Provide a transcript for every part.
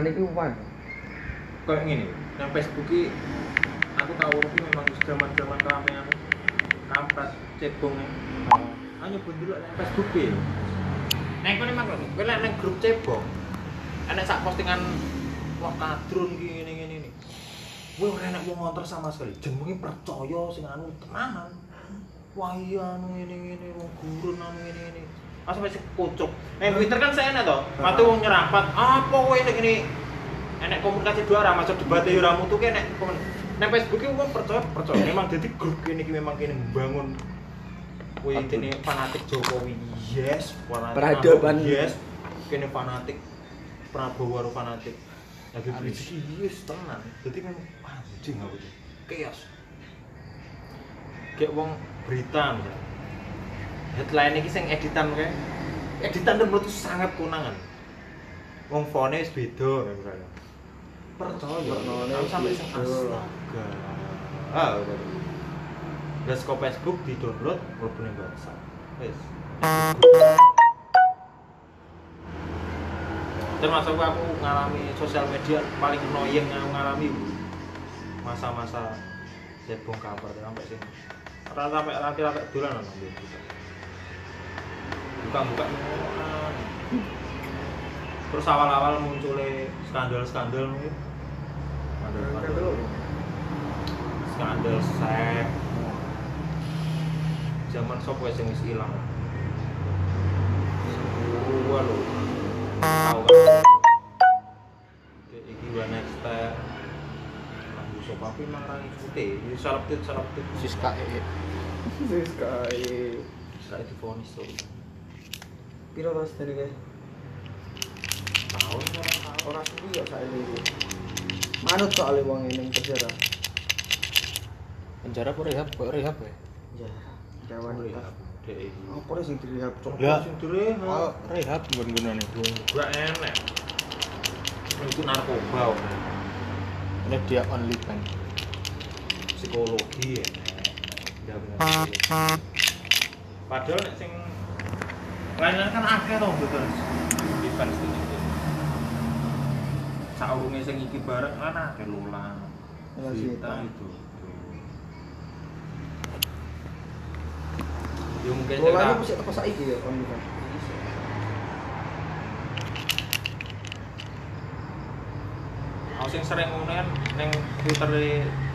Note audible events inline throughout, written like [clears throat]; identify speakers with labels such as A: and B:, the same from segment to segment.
A: Postingan itu apa?
B: kayak gini yang Facebook ini aku tahu ini memang zaman zaman kami yang kampret cebong nih hanya pun dulu yang Facebook ini Neng kau memang kau kau neng grup cebong enak sak postingan wah kadrun gini gini nih Wah, ora enak wong ngonter sama sekali. Jenenge percaya sing anu tenanan. Wah iya anu ini ini wong gurun anu ini ini. Pas masih kucuk. Eh Twitter kan saya enak toh. Mati wong nyerapat. Apa kowe ini ini enek komunikasi dua arah masuk debat ya ki enek komen. Nek Facebook wong percaya percaya. Memang jadi grup kene iki memang kene membangun Wih, ini fanatik Jokowi, yes. Fanatik
A: Peradaban.
B: Ahok, yes. Kene fanatik Prabowo karo fanatik. Lagi
A: Anies.
B: Rizik yes tenan. Jadi memang anjing aku tuh. Chaos. Kayak wong berita misalnya. Headline iki sing editan kayak editan dan menurutku sangat kunangan. Wong fone wis beda kayak misalnya. Percaya. Aku sampai sing astaga. Ah, udah. Terus ke Facebook di download walaupun yang bahasa. Wes. termasuk aku ngalami sosial media paling annoying yang ngalami masa-masa cebong kabar sampai sini rata sampai nanti sampai bulan nang buka buka buka terus awal-awal munculnya skandal-skandal nih. Skandal skandal seks zaman sop wes yang wis ilang. Gua lo tahu kan? Iki gua next step. Nanggu sop tapi mang rangi putih ini sarap tit sarap tit
A: Siska ee. Siska ee.
B: saya difonis tuh
A: Piro tas dari guys?
B: tahun orang
A: sendiri ya saya ini. Manut soalnya wong ini penjara.
C: penjara apa rehab kok rehab ya
A: Ya, jawan
B: iki.
A: Apa sih dilihat cok?
C: Ya.
B: sing direhab
C: oh rehab gun gunane
B: gua enek itu narkoba
C: ini dia only bank
B: psikologi ya ya [laughs] padahal nek sing lain-lain kan akeh to betul defense itu saurunge sing iki bareng kan akeh Zita
A: Zita.
B: itu ya mungkin cerita-
A: ini bisa teko saiki ya kan.
B: Aku sing sering ngono kan ning Twitter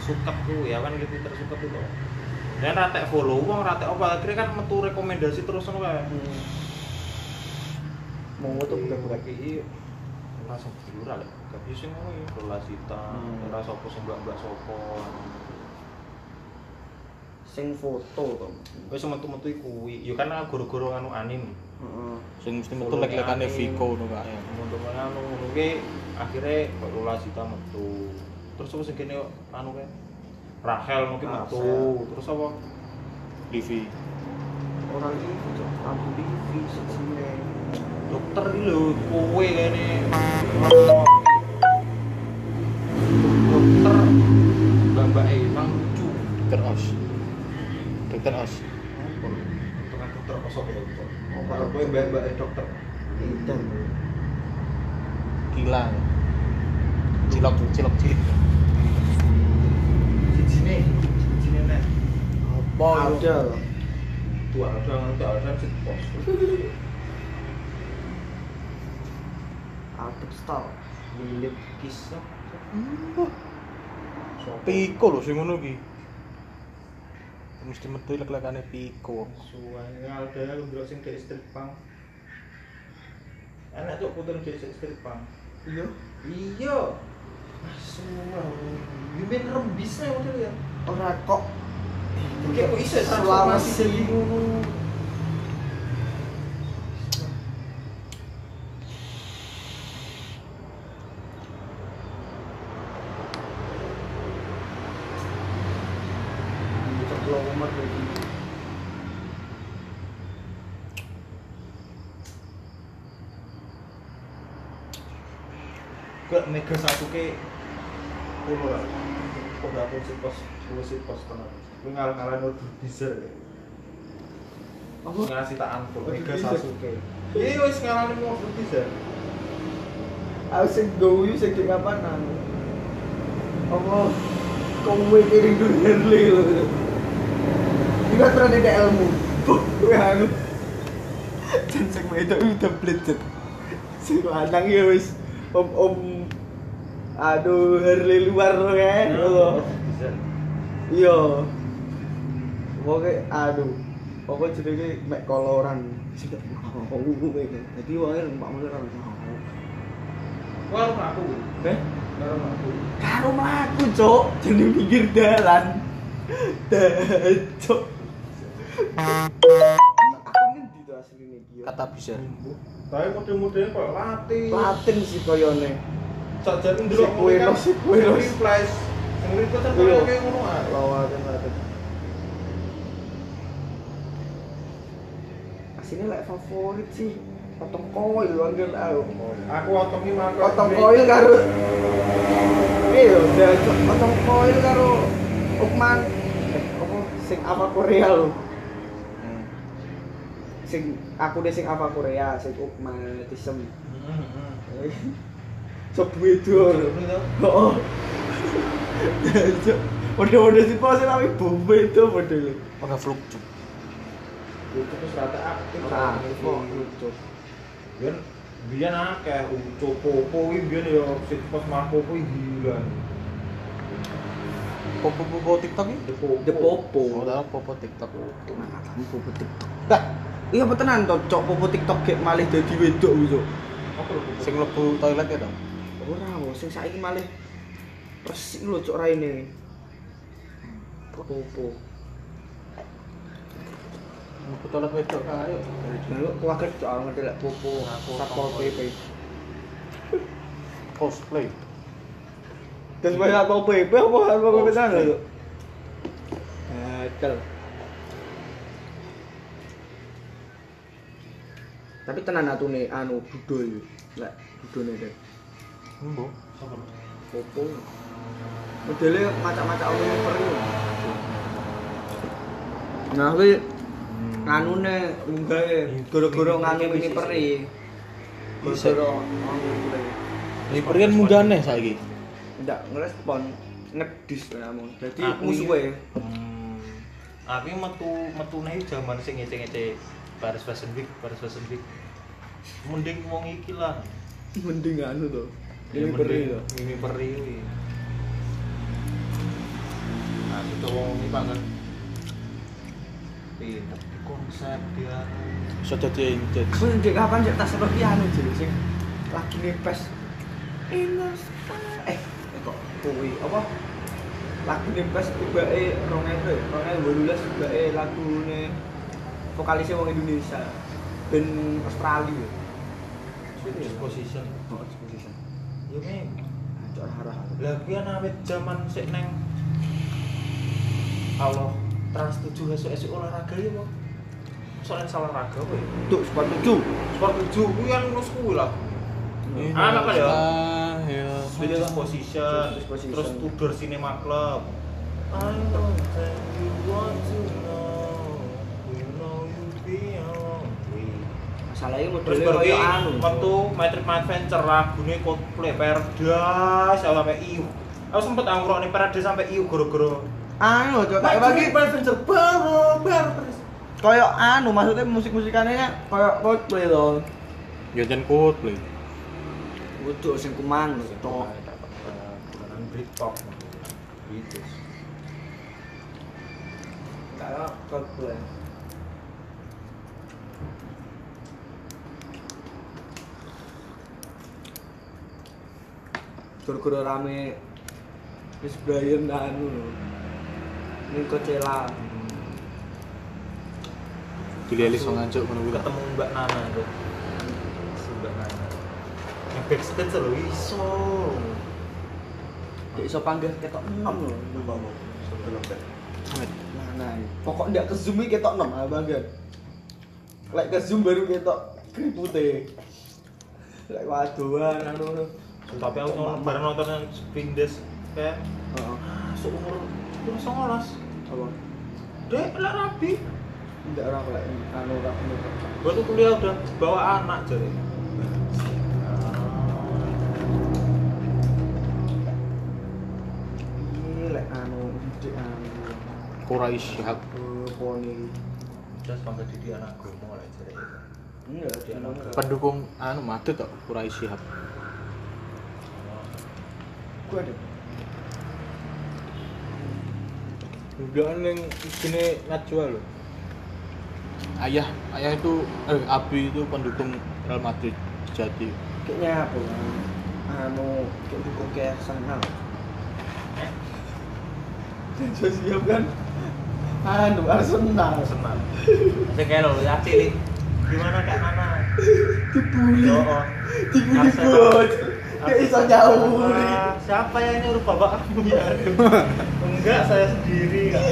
B: suket ku ya kan di Twitter suket itu. Dan ratek follow wong ratek apa akhirnya kan metu rekomendasi terus ngono kae.
A: Mau tuh buka-buka.
B: iki langsung viral ya. Gak bisa ngono ya. Lola Sita,
A: Hmm.
B: ora sapa sing mbak-mbak sapa.
A: Sing foto to.
B: Wis metu-metu iku kuwi. Ya kan guru-guru anu anim.
A: Heeh.
C: sing mesti metu lek-lekane Viko ngono kae
B: Untuk anu ngono ki akhirnya kok metu. Terus apa sing kene anu kae? Rahel mungkin metu.
A: Rahel.
B: Terus apa?
C: Livi
A: Orang ini. Aku TV sejine.
B: Dokter iki lho kowe kene. Dokter mbak-mbak emang lucu.
C: Dokter Os. Dokter Os.
B: Dokter dokter? Oh kalau kowe mbak-mbak dokter.
A: Tidak.
C: gila cilok cilok cilik.
B: Sijine sijine nek.
C: Apa?
A: Ada.
B: tua ada ada sit pos
A: Star.
B: milik kisah
C: Piko lho sing ngono ki mesti metu lek-lekane Piko
B: suwane ada ndelok sing dek street punk. Enak cok puter dek street punk.
A: Iya.
B: iya. Suwah, bimbing rembisnya model ya.
A: Ora kok.
B: Kayak kok iso ya
A: selama
B: transformasi
A: sini
B: jadi ngono.
A: Sebelum umur jadi
B: ke Mega Sasuke kulo lah udah aku sih pos tenan kuwi ngalah-ngalah order deezer
A: Apa?
B: ngasih tak
A: Order
B: Mega? Sasuke iya wis ngalahne order deezer
A: Aku sing gowu sing di kapanan. Apa kowe kiring dulu Harley lho. Juga terus ada ilmu. Kowe anu. Dan sing wedok udah blecet. Sing lanang ya wis om-om aduh Harley luar kan. iya. Pokoknya aduh pokoknya jadinya mek koloran. Mau gue jadi wangnya rempak mulai rambut
B: mau warung aku
A: eh?
B: warung aku
A: warung aku cok jadi pinggir jalan cok
C: kata bisa.
B: Tapi model-modelnya kayak latin
A: latin sih koyone.
B: Sajarin
A: dulu
B: ndelok
A: kue no si kue
B: no Sing ribet kan
A: Iya.
B: kayak ngono ah.
A: Lawakan Latin. Asine lek favorit sih potong koil angger aku.
B: Aku otomi mangkok.
A: Potong koil karo Iya, udah potong koil karo Ukman. Eh, apa sing apa Korea lho. Sing aku deh sing apa Korea, sing Ukman Tisem. Sebuah dua. Oh. Model-model si pose tapi bombe itu model.
C: Pakai fluk cuk.
B: Itu terus rata aktif.
A: Ah, kok lucu.
B: Biyen akeh uco popo iki biyen ya pas marco kuwi gila.
C: Popo popo TikTok ini?
B: The popo.
A: The Popo.
C: Oh, popo TikTok.
A: Nah, kamu popo TikTok. Dah. Iya apa tenan to, cok popo TikTok kayak malih dadi wedok gitu.
B: Apa lho popo?
C: Sing mlebu toilet ya dong.
A: Ora, sing saiki malih resik lho cok raine. Popo.
C: Mlebu toilet wedok ayo.
A: Lalu kuwaget cok orang ngerti lek popo.
B: Aku
A: Satpol
B: tahu.
A: PP.
C: Cosplay.
A: Terus banyak Satpol PP apa Satpol PP sana lho. Hatel. Tapi tenan atune anu budol lek budone deh.
C: Embo.
A: Popo. Modelnya macam-macam yang perlu. Nah, kuwi nganune munggahe gara-gara nganu ini peri. Gara-gara anu peri.
C: Ini perian munggane saiki.
A: Ndak ngerespon ngedis namun. Jadi
B: Aku
A: musuhe.
B: Hmm. Aku metu metune zaman sing ngece-ngece Paris Fashion Week, Paris Fashion Week. Mending wong iki lah.
A: Mending anu to. Ini peri to.
B: Ini peri. Nah, itu wong iki banget. Pinter di konsep dia.
A: Ndek kapan cek tas anu sing lagi ngepes. Enos. Eh, kok kuwi apa? Lagu ngepes tibake 2000, 2012 tibake lagune vokalisnya wong Indonesia. Ben Australia.
B: Disposition.
A: Oh, exposition.
B: Ya men.
A: Cok harah.
B: Lah kuwi ana awet zaman sik neng Allah trans 7 esuk-esuk olahraga ya kok. Soalnya salah raga apa ya?
A: Tuh, sport 7.
B: Sport 7 kuwi kan nus kuwi lah. Ah, apa ya?
C: Ah, ya.
B: Switch Disposition,
A: Disposition.
B: terus Tudor Cinema Club. I know that you want to know, you know you be.
A: Masalahnya
B: Terus
A: modelnya
B: berarti
A: kayak anu.
B: waktu My Trip My Adventure lagune Coldplay Paradise sampai IU. Aku sempet angkrok nih Paradise sampai IU gara-gara
A: Anu, cok, tak bagi
B: Adventure baru baru
A: kayak anu maksudnya musik-musikannya kayak Coldplay loh.
C: Ya jan Coldplay.
A: Untuk sing kumang lho, tok.
B: Bukan Britpop gitu.
A: Kayak Coldplay. Gara-gara rame Chris Brian dan anu lho. Ini Coachella.
C: Dilihat so ngancuk ngono kuwi.
B: ketemu Mbak Nana tuh si Mbak Nana yang backstage loh iso
A: Dia iso panggil ketok 6 lho, Mbak.
B: sebelum
A: Mana? Pokok ndak ke zoom iki ketok 6 ah bangga. Lek ke zoom baru ketok keripute. Lek waduan anu.
B: tapi aku bareng nonton yang Spindes kayak
A: Heeh.
B: ah, umur songolas
A: Apa?
B: dek lah rabi
A: Enggak orang lah anu ora
B: gua tuh kuliah udah bawa anak jadi
A: Iki lek anu didik anu.
C: Kurai Shihab.
A: eh, poni.
B: terus bangga didik anak gomo lah jadi
A: Enggak,
B: Dia
A: anu.
C: Pendukung anu mati tok Kurai Shihab.
A: Gua ada.
C: Udah neng sini Najwa loh. Ayah, ayah itu eh Abi itu pendukung Real Madrid jadi.
A: Kayaknya apa? ya? Anu kayak dukung kayak Arsenal.
B: eh
A: Sosial kan? Anu Arsenal.
B: senang saya kayak lo ya cilik gimana kak Nana
A: Dibully.
B: oh
A: Dibully
B: Arsenal.
A: bot. Gak bisa jauh.
B: Siapa yang nyuruh bapak kamu ya [laughs] enggak saya sendiri kak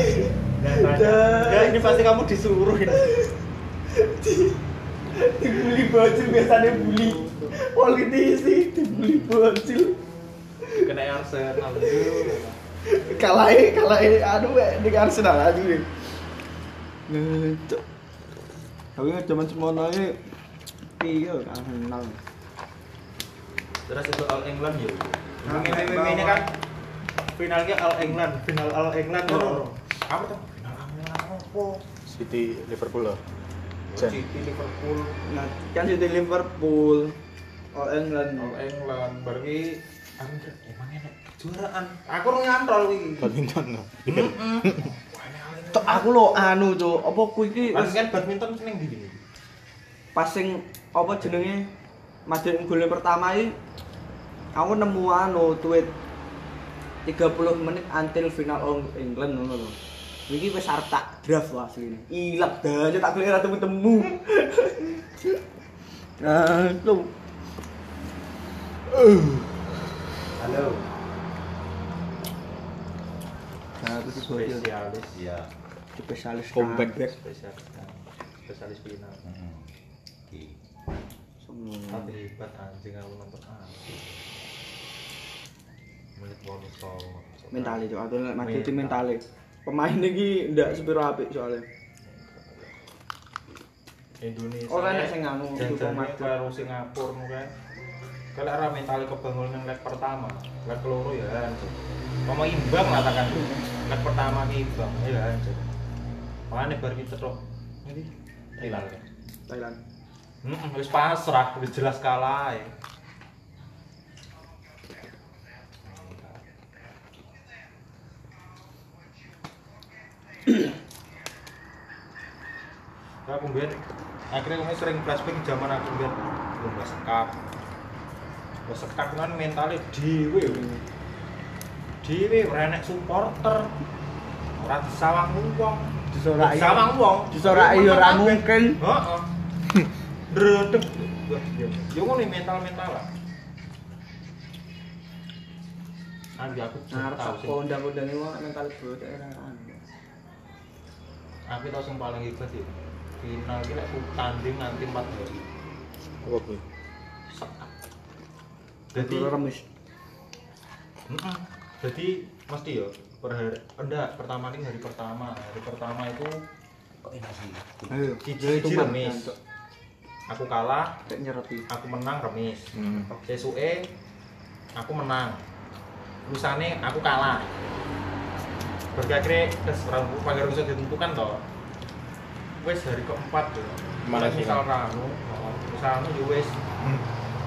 B: enggak ini pasti kamu disuruh ini
A: Dibully bocil biasanya bully. Politisi dibully bocil.
B: kena Arsenal
A: kalahin anu we di Arsenal aja nih. Ngecok. Tapi nggak zaman semono iya Arsenal.
B: terus itu All England ya
A: Nah,
B: ini ini ini kan finalnya All England final All England.
A: Oh.
B: kan apa tuh? Final All England apa?
C: City Liverpool loh.
B: City Liverpool.
A: Nah, kan City Liverpool, All England.
B: All England berarti Andre emang enak. Kejuaraan aku orang nyantol iki.
C: Badminton. [laughs]
A: Tok aku lo anu tuh, apa ku iki?
B: Kan badminton seneng di sini.
A: pas sing apa jenenge? Madrid golnya pertama iki aku nemu anu tweet 30 menit until final All England ngono lho. Iki wis arep tak draft lah asline. Ilak dah aja tak kira temu-temu. [laughs] Nah, tuh.
B: Halo.
A: Nah, itu sih gokil.
B: Spesialis ya.
A: spesialis
C: Comeback.
A: comeback.
B: Spesialis. Spesialis final.
A: Semua.
B: Tapi hebat anjing aku nonton anjing. Menit.
A: Mental itu, aku nek Madrid itu
B: Mental.
A: mental. Pemain iki ndak sepiro apik soalnya.
B: Indonesia.
A: Ora enek sing anu,
B: Janjane
A: dukung Madrid.
B: karo Singapura mu kan. Kalau arah mental kebangun yang leg pertama, leg keloro ya anjing. Kamu imbang lah takkan. Leg pertama ki imbang ya anjing. Makanya bar kita tok. Ini kan.
A: Thailand.
B: Hmm, wis pasrah, wis jelas kalah ya. Aku biar akhirnya kamu sering flashback zaman aku biar belum sekap. Gak sekap kan mentalnya dewe. Dewe renek supporter. Ora disawang wong.
A: Disorai.
B: Disawang wong.
A: Disorai [laughs] ya ora mungkin.
B: Heeh. Dredeg. Yo ngono mental-mental lah. Andi aku
A: Arep
B: sih.
A: kondang-kondange wong mental ora anu.
B: Aku tahu sing paling hebat sih. Final ki lek aku tanding nanti 4 hari.
C: Apa?
B: Sekap.
A: Jadi remis.
B: Heeh. Jadi mesti ya per hari enggak pertama ini hari pertama. Hari pertama itu kok ini sih.
A: Ayo.
B: Siji remis. Aku kalah,
A: nyeroti.
B: aku menang remis.
C: Hmm.
B: Sesuke aku menang. Lusane aku kalah. Berkira tes rambut pagar bisa ditentukan toh. Wes hari keempat tuh.
C: Mana sih,
B: misal kamu, misal kamu yo wes.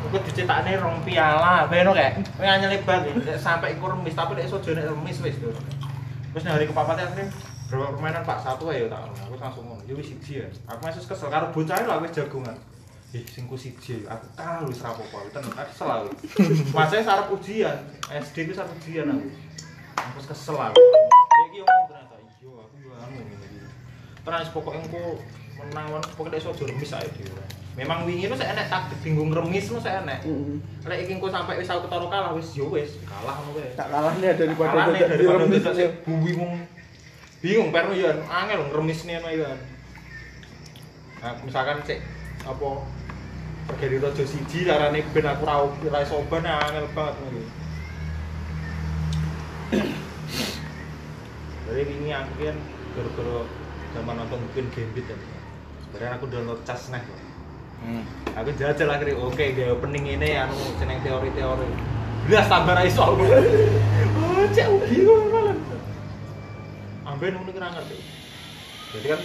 B: Iku dicetakne rong piala, beno kayak kowe anyel lebar nek sampai iku remis tapi nek iso jane remis wis tuh. Terus hari kepapat akhirnya berapa permainan Pak satu ayo tak. Aku langsung ngono. Yo wis siji ya. Aku masih kesel karo bocah lah wis jagongan. Ih, sing ku siji aku kalah wis rapopo tenan kesel aku. [laughs] Masanya sarap ujian, SD ku sarap ujian aku. Aku wis kesel aku. Terus pokoknya engko menang men pokoknya iso remis ae dhewe. Memang wingi lu saya enek taktik bingung remis lu saya. Lek iki engko sampai wis aku ketara kalah wis yo wis kalah ngono wae.
A: Tak Kalahnya tidak
B: daripada
A: diremis.
B: tidak sih buwi mung bingung perno ya angel ngeremisne ngono ya. Nah, misalkan cek apa pergeri rojo siji carane ben aku ra ra iso ban angel banget ngono. Jadi ini aku kan gara-gara zaman nonton mungkin Gambit ya. Sebenarnya aku download cas nih.
C: Hmm.
B: Aku jajal akhirnya oke gak opening ini anu seneng teori-teori. Tambah ra iso aku. Oh, cek bingung banget. Amben ngono kira ngerti. Jadi kan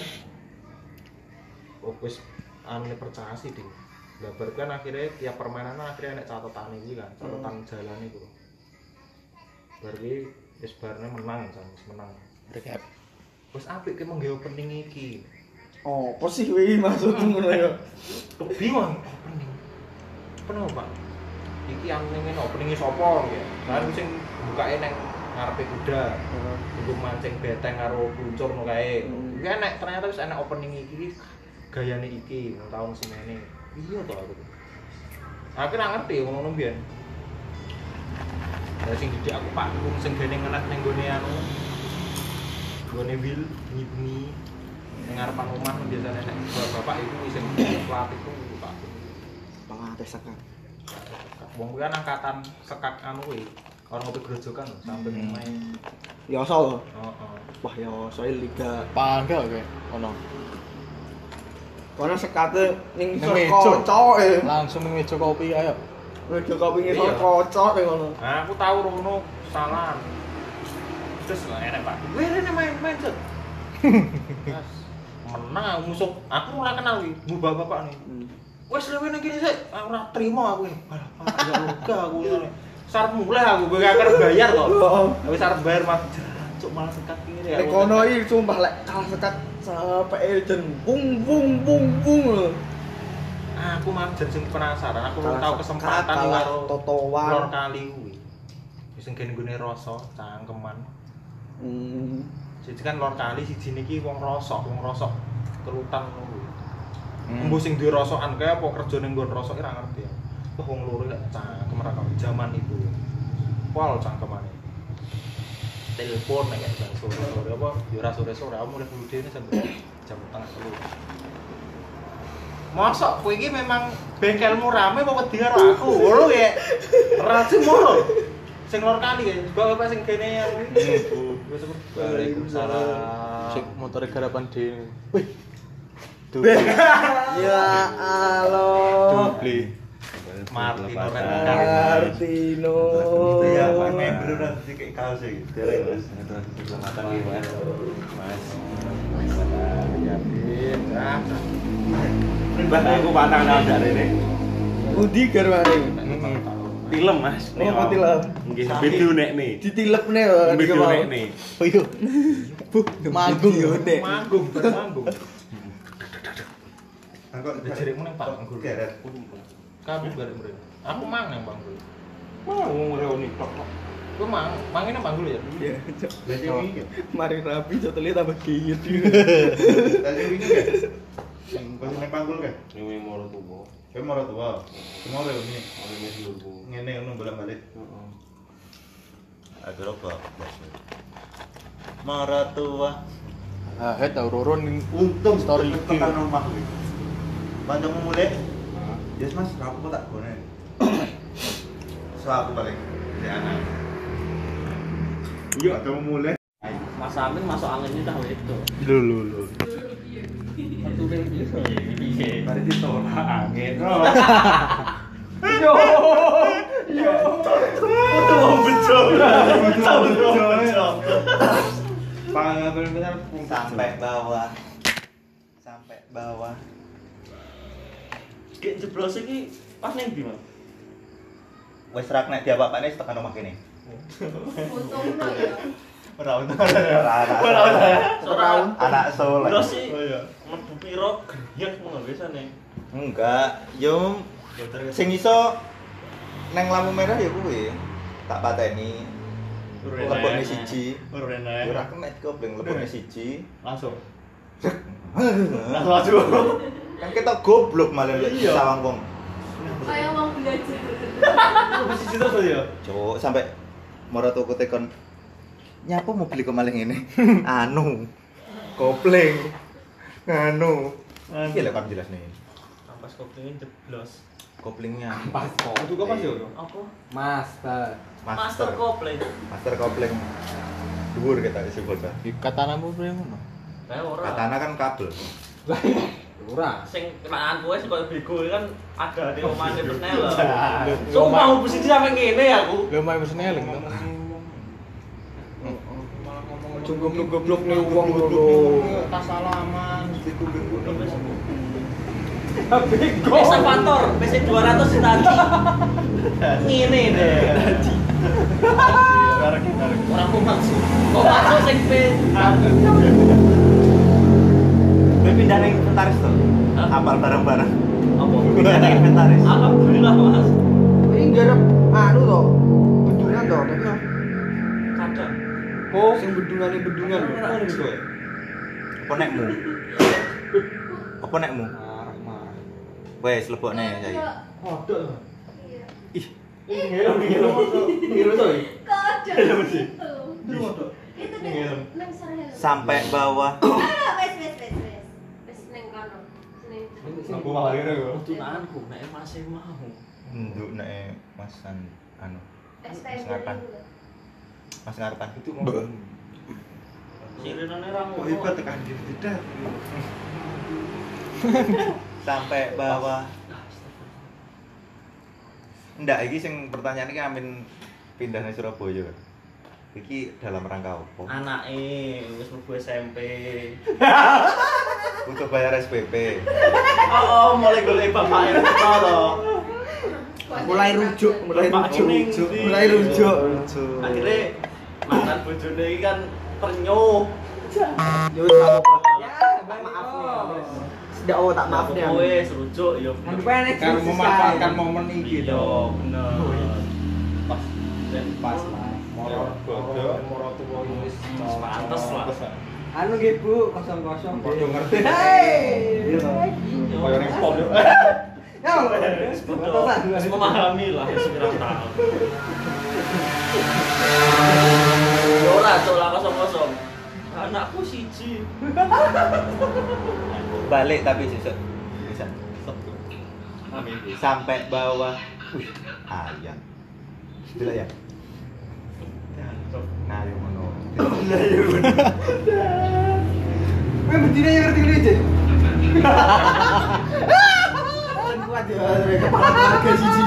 B: oh wis anu percaya sih ding. Gambar kan akhirnya tiap permainan akhirnya enek catatan iki kan, catatan jalan itu. Berarti wis barne menang kan, menang.
C: Recap.
B: Wis apik ki menggawe opening iki.
A: Oh, apa sih wih maksudmu ngono ya?
B: Bingung opening. Kenapa, Pak? Iki yang ning openinge sapa ya? Kan sing bukake nang ngarepe kuda. Untuk mancing beteng karo kluncur no kae.
A: Hmm.
B: Iki enek ternyata wis enek opening iki gayane iki tahun semene. Iya to aku. Aku ora ngerti ngono mbiyen. Lah sing didik aku Pak Kum sing gene ngenak ning gone anu. Gone wil bengi-bengi ngarepan omah biasane nek bapak iku sing pelatih ku Pak Kum.
A: Pengates sekat.
B: Wong kuwi kan angkatan sekak anu kuwi. Orang ngopi gerojokan lho, sampai
C: Hmm.
B: main.
A: Ya so.
B: Heeh.
A: Wah ya soal liga.
C: Pangga kayak ono.
A: Kono sekate ning
C: Ning
A: iso
C: meja.
A: kocok e.
C: Langsung ning meja kopi ayo.
A: Meja kopi iso
B: Iya.
A: kocok e ngono.
B: Nah, aku tahu Rono salah. Terus lah enak Pak. Weh, ini main main. Mas, menang aku musuh. Aku ora kenal iki, mu bapak nih.
A: Hmm.
B: Wes lewe nang kene sik. Aku ora trimo aku ini. Ya lega aku. [laughs] Sarep mulai aku gue gak akan bayar kok. Tapi sarep bayar mah jancuk malah sekat kiri
A: Nek kono iki sumpah lek kalah sekat sampai jen bung bung bung bung.
B: Aku mah sing penasaran. Aku
A: Kalah
B: tahu kesempatan
A: kalah
B: karo
A: totoan.
B: Lor kali kuwi. Wis gone rasa cangkeman.
A: Hmm.
B: Jadi kan lor kali siji niki wong rosok, wong rosok kerutan ngono kuwi.
C: Hmm.
B: Embu sing duwe rosokan kaya apa kerja ning nggon rosok ora ngerti ya. Wah wong loro lek cangkem ra zaman itu. Pol cangkemane. Telepon nek jam sore-sore apa ya ora sore-sore aku mulai kudu dene sampai jam tengah telu. Mosok kowe iki memang bengkelmu rame apa wedi karo aku? Lho ya. Rasi moro. Sing lor kali ya, juga bapak sing kene yang Waalaikumsalam.
C: Sik motor garapan dhewe. Wih.
A: Ya Allah.
C: Dubli.
B: Martino
A: Martino.
D: Iya, Pak member nanti kayak kaos iki. Dereng, Mas. Mas. Mas.
B: Nah,
D: Mbah aku patang tahun dari ini.
A: Budi garwane.
D: Film, Mas.
A: Oh, apa film?
D: Nggih, bidu nek nih.
A: Ditilepne lho.
D: Bidu nek nih.
C: Oh iya. Bu, manggung
A: Video
C: yo.
A: nek.
B: manggung, manggung.
D: Aku
B: Jarimu nang panggul.
D: Geret.
B: Kamu bareng mrene. Aku mang nang panggul.
D: Mau ngreoni tok.
B: Mang, nang panggul ya.
A: Iya. Mari rapi jotele tambah.
D: Dadi wingi kan. Pas nek panggul kan.
E: Ini moro tuwa.
D: Kowe moro tua.
E: Ono mes luru.
D: Ngene ngono bolak-balik.
E: Heeh.
D: Agar apa? Moro tua.
C: Ah, het tau roron ning
D: Untung
C: Story iki.
D: tekan rumah kuwi. Bantumu mulai. Yes mas, aku tak gone. [coughs] So aku paling di anak. Iya, kamu mulai.
E: Mas Amin masuk anginnya dah itu.
C: lho lho lho.
D: Mari ditolak angin.
A: Yo. Yo.
D: Itu bencong. Bencong.
A: Pangan
D: Sampai bawah. Sampai bawah.
E: Kayak jeblos pas ning ndi, Mas?
D: Wes rak nek dia bapak nih tekan omah kene.
F: Ya.
D: Ora untuk ora
E: Ora, ora.
D: Anak soleh.
E: Jeblos sih.
D: Oh iya.
E: Mlebu piro griyek ngono biasane.
D: Enggak, yo sing iso neng lampu merah ya kuwi. Tak pateni. Lebokne siji.
E: Urene.
D: Ora kena gobleng lebokne siji.
E: Langsung.
D: Langsung maju. Kan kita goblok malah lek
E: Iya.
D: sawang wong.
F: Kayak mau belajar.
E: Siji terus ya.
D: Cuk, sampai moro tuku tekon nyapa mau beli kemaling ini [laughs] anu kopleng anu iki lek kan jelas nih
E: Ampas kopling jeblos.
D: koplingnya
C: Pas kok.
A: Itu kok pas yo?
E: Apa?
C: Master.
E: Master kopling.
D: master kopling dhuwur kita isi bocah
C: Di katanamu piye ngono?
E: Kayak ora.
D: katana kan kabel [laughs]
C: Ora.
E: Sing kenaan kowe sing koyo bego kan ada di [laughs] omane Persnel.
C: Lho,
E: Sumpah mau besi sampe ngene aku.
C: Lho main persneling to.
A: Ojo goblok-goblok nih wong lho.
C: Tas salaman.
E: Ekskavator, PC 200 tadi. Ngene deh. Ora mau maksud. Kok masuk sing P.
D: Gue pindah ning inventaris tuh apal barang-barang
E: Apa?
D: pindah ning inventaris
E: Alhamdulillah Mas.
A: Ini garap anu toh. Bendungan.
E: Kadang.
A: Oh, sing bendungane bendungan lho.
D: apa nekmu apa nekmu
C: Marah marah.
D: wes lebokne saiki
A: Kodok.
F: Iya.
D: ih
A: Ngirum ngirum. Ngirum toh.
F: Kok ada itu? Itu deh, nang sore.
D: sampai bawah [coughs]
F: Ah, wes wes wes wes. Wes neng kono.
A: Aku malah ngene kok.
E: Tunanku nek masih mau.
D: nduk nek Mas An- anu
F: Extend
D: ngapain? Mas ngarepan itu
E: Sirinane ra ngono.
A: hebat tekan gitu tidak. [laughs]
D: sampai bawah ndak iki sing pertanyaan iki amin pindah ning Surabaya iki dalam rangka apa
E: Anake wis mlebu SMP. [laughs]
D: untuk bayar SPP
E: Oh, oh mulai golek bapak itu [laughs] to.
A: Mulai rujuk, mulai rujuk.
E: ini.
A: Mulai rujuk.
E: Akhirnya mantan bojone iki kan ternyuh.
A: Ya apa Ya, maaf. Sudah oh tak maaf nih.
E: Kowe serujuk bener.
C: Kan memanfaatkan momen iki
E: Iya,
C: to.
E: bener. Pas
C: Pas lah. Moro bodoh, moro tuwa wis
E: Pantes lah.
A: Anu nggih Bu, kosong-kosong.
C: Podo ngerti.
A: Hei.
C: Iya. Kayak ning pom yo.
A: Ya,
E: Betul. Harus memahami lah ya sekirang tahu. Ya ora cok lah kosong-kosong. Anakku siji.
D: balik tapi sesuk. Bisa. Sampai bawah. Wih ayam. Bila ya? Nah yo ngono.
A: Kowe bedine yang ngerti ngene. [laughs] Kan kuat ya, kepala keluarga siji.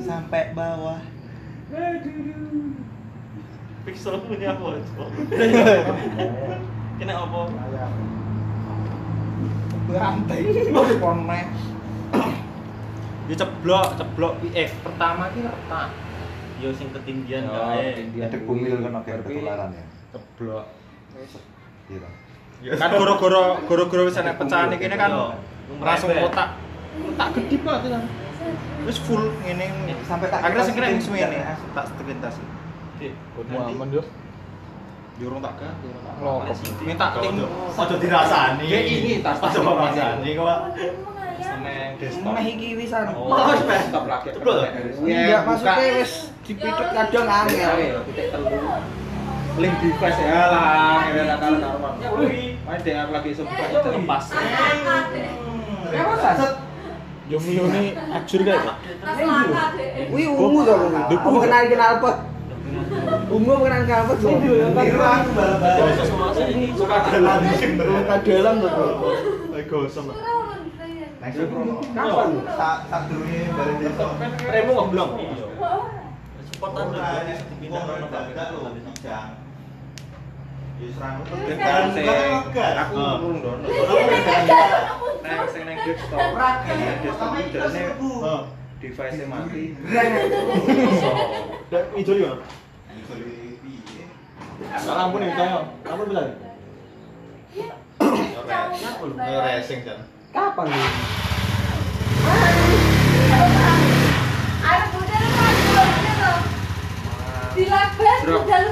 D: sampai bawah
E: Pixel punya apa? Kena apa?
C: Rantai. Poneh.
B: Ya ceblok, ceblok eh pertama ki retak.
E: Yo sing ketinggian
C: Oh,
E: kae.
C: ketinggian.
D: ada bumi kan oke ketularan ya
B: Ceblok.
D: gitu
B: Kan goro-goro goro-goro wis ana pecahan iki kan
E: Yo,
B: langsung kotak. Kotak gede banget kan. Terus full ngene
D: Sampai tak
B: akhirnya sing
D: kipas
B: semene
D: pindah.
B: tak setelintas.
E: Dik,
C: aman yo.
B: Jurung tak ganti.
C: Loh,
B: Minta ting.
E: Ojo dirasani.
B: Ya, ini tas- tas-
E: Ojo dirasani kok.
B: Seneng desktop.
A: Meh iki wisan.
E: Oh.
A: Wis
B: Desktop lagi.
E: Ceblok.
A: Iya, maksudnya wis dipitut kadang angel.
B: Titik telu. Link device ya lah, ngene tak karuan.
E: Wih.
B: Main DR lagi sempat
E: Lepas.
A: Ya
C: milune ajur kae. Pak.
F: Tas langka deh.
A: Wih ungu. Aku kenal kenal apa? Ungu kenal kenal apa?
D: Irang bal-bal
E: Suka dalam.
A: Luka dalam tuh.
E: Gosong.
A: Kapan?
D: Tak durunge balik desa.
B: Remu kok belum?
E: Iya.
F: Oh,
E: Support
D: Ora
E: anda.
D: nek
E: Pindah
D: wong
E: rono
D: dadak lho kijang. Serang
F: Wis,
D: tuh.
F: kan?
B: Aku dono. Neng sing neng Neng device mati.
E: Dan ijo yo.
D: Iso piye?
E: Lampu nih, tanya. Lampu bisa.
B: racing kan.
A: Kapan nih?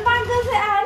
F: Panggul sean.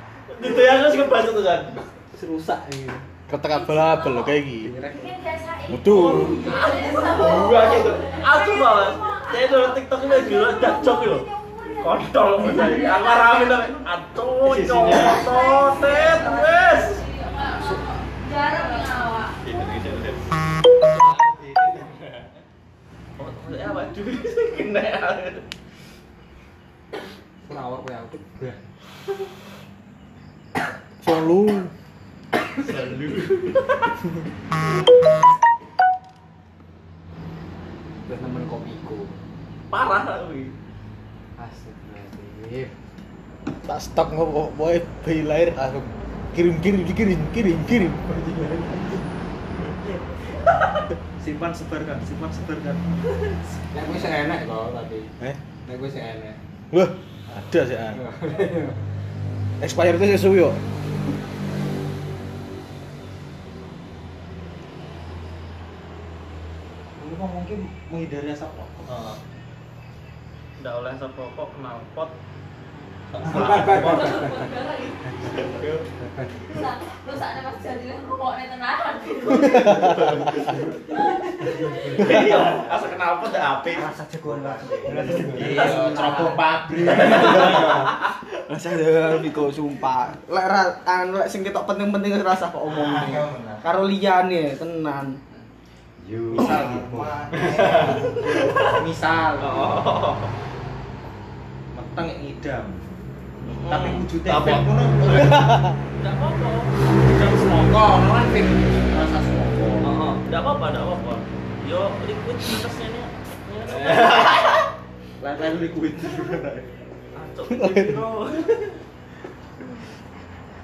E: Gitu ya harus kebacut tuh kan.
A: Rusak ini.
C: Ketek abal-abal lo kayak gini. Betul.
E: Gua gitu. Aku malah. Saya dulu TikTok itu dulu jacok itu. Kontol mencari. Aku rame tapi atuh cowok tet wes.
F: Jarang yang awak.
E: Oh, ya apa duit kena.
A: Kenawar kowe aku. [laughs]
C: Solu.
A: Wis nemen kopiku.
E: Parah aku.
A: Astagfirullahaladzim.
C: Tak stok ngopo boy bayi lahir aku kirim kirim kirim kirim kirim.
B: simpan sebarkan simpan sebarkan
A: Nek kowe sing enek kok tapi.
C: Eh,
A: Nek kowe sing enek.
C: wah ada sih. ah. [laughs] Expired itu sesuai
B: kok mungkin menghindari asap rokok
E: Heeh. Nggak oleh asap rokok kenal pot.
F: Ada mas tenanan.
E: Iya, asal kenal pot udah apik.
A: Rasa jagoan.
E: Iya,
A: cerobong pabrik. Rasa jagoan sumpah. Lek anu lek sing ketok penting-penting rasa kok omong. Karo liyane tenan.
B: Misal gitu. [laughs]
A: Misal.
E: Oh.
B: meteng ngidam. Tapi wujudnya
E: Tapi-
B: kok ngono. [laughs]
E: Nggak apa-apa.
A: Semongko, ono kan ping rasa.
E: Oh, nggak apa-apa, nggak apa-apa. Yo, liquid minusnya ini. [laughs]
B: lain-lain liquid.
E: Acok,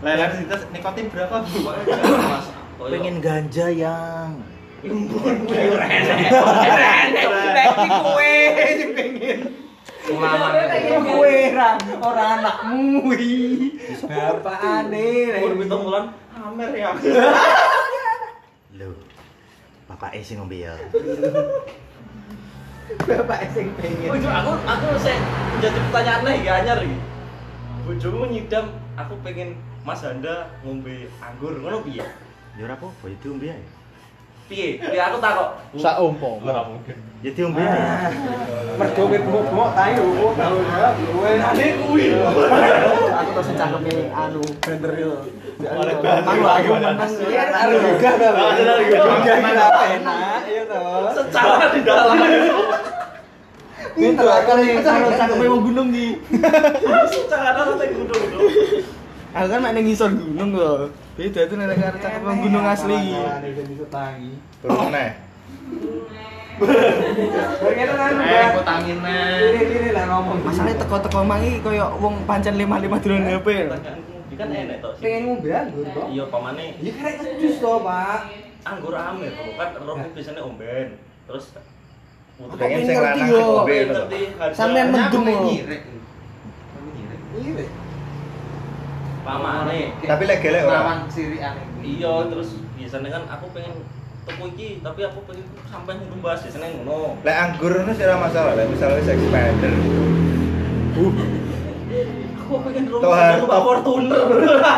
B: lain-lain sintes nikotin berapa bu?
E: Pengen
D: ganja yang
A: Nek iki kowe sing pengen. Kowe ra ora anakmu iki. Bapakane.
E: umur pitung bulan amer ya.
D: Lho. Bapak E sing ngombe ya.
A: Bapak sing pengen.
E: Bojo aku aku sih jadi pertanyaan nih gak anyar iki. Nyidam aku pengen Mas Handa ngombe anggur ngono piye?
D: Ya ora apa-apa, ya diombe ae.
E: Piye? Piye aku takok.
C: Sak umpama.
D: Ya diombe ae.
A: Mergo kowe bengok tae lho. Kowe
E: Ane kuwi.
A: aku terus cangkeme anu bener yo.
B: Batu.
A: aku menang ya karo juga.
E: Ada lagi.
A: Juga kita penak ya to.
E: Secara di dalam
A: Itu akan karo cangkeme wong gunung iki.
E: secara rata gunung.
A: Aku kan ning ngisor gunung lho. Beda itu nek karo cangkeme wong gunung asli iki.
D: Turun neh.
B: eh kok tangin
A: Masane teko-teko mangi koyo wong pancen lemah-lemah dolan HP.
E: Pertanyaanku kan enek tok.
A: Pengen ngombe anggur kok.
E: Iya, pamane
A: Ya karek ngejus to, Pak.
E: anggur amer kok kan roh biasanya omben. Terus
D: Pengen sing lanang ngombe.
A: Sampean mendem lho.
B: nyirek
E: pamane.
D: Tapi lek gelek ora.
E: Iya, terus biasanya kan aku pengen tuku iki, tapi aku pengen sampai ngumbas biasanya ngono.
D: Lek anggur ngono sih masalah, lek misalnya wis expander.
E: Aku pengen rumah
D: top.
E: Fortuner.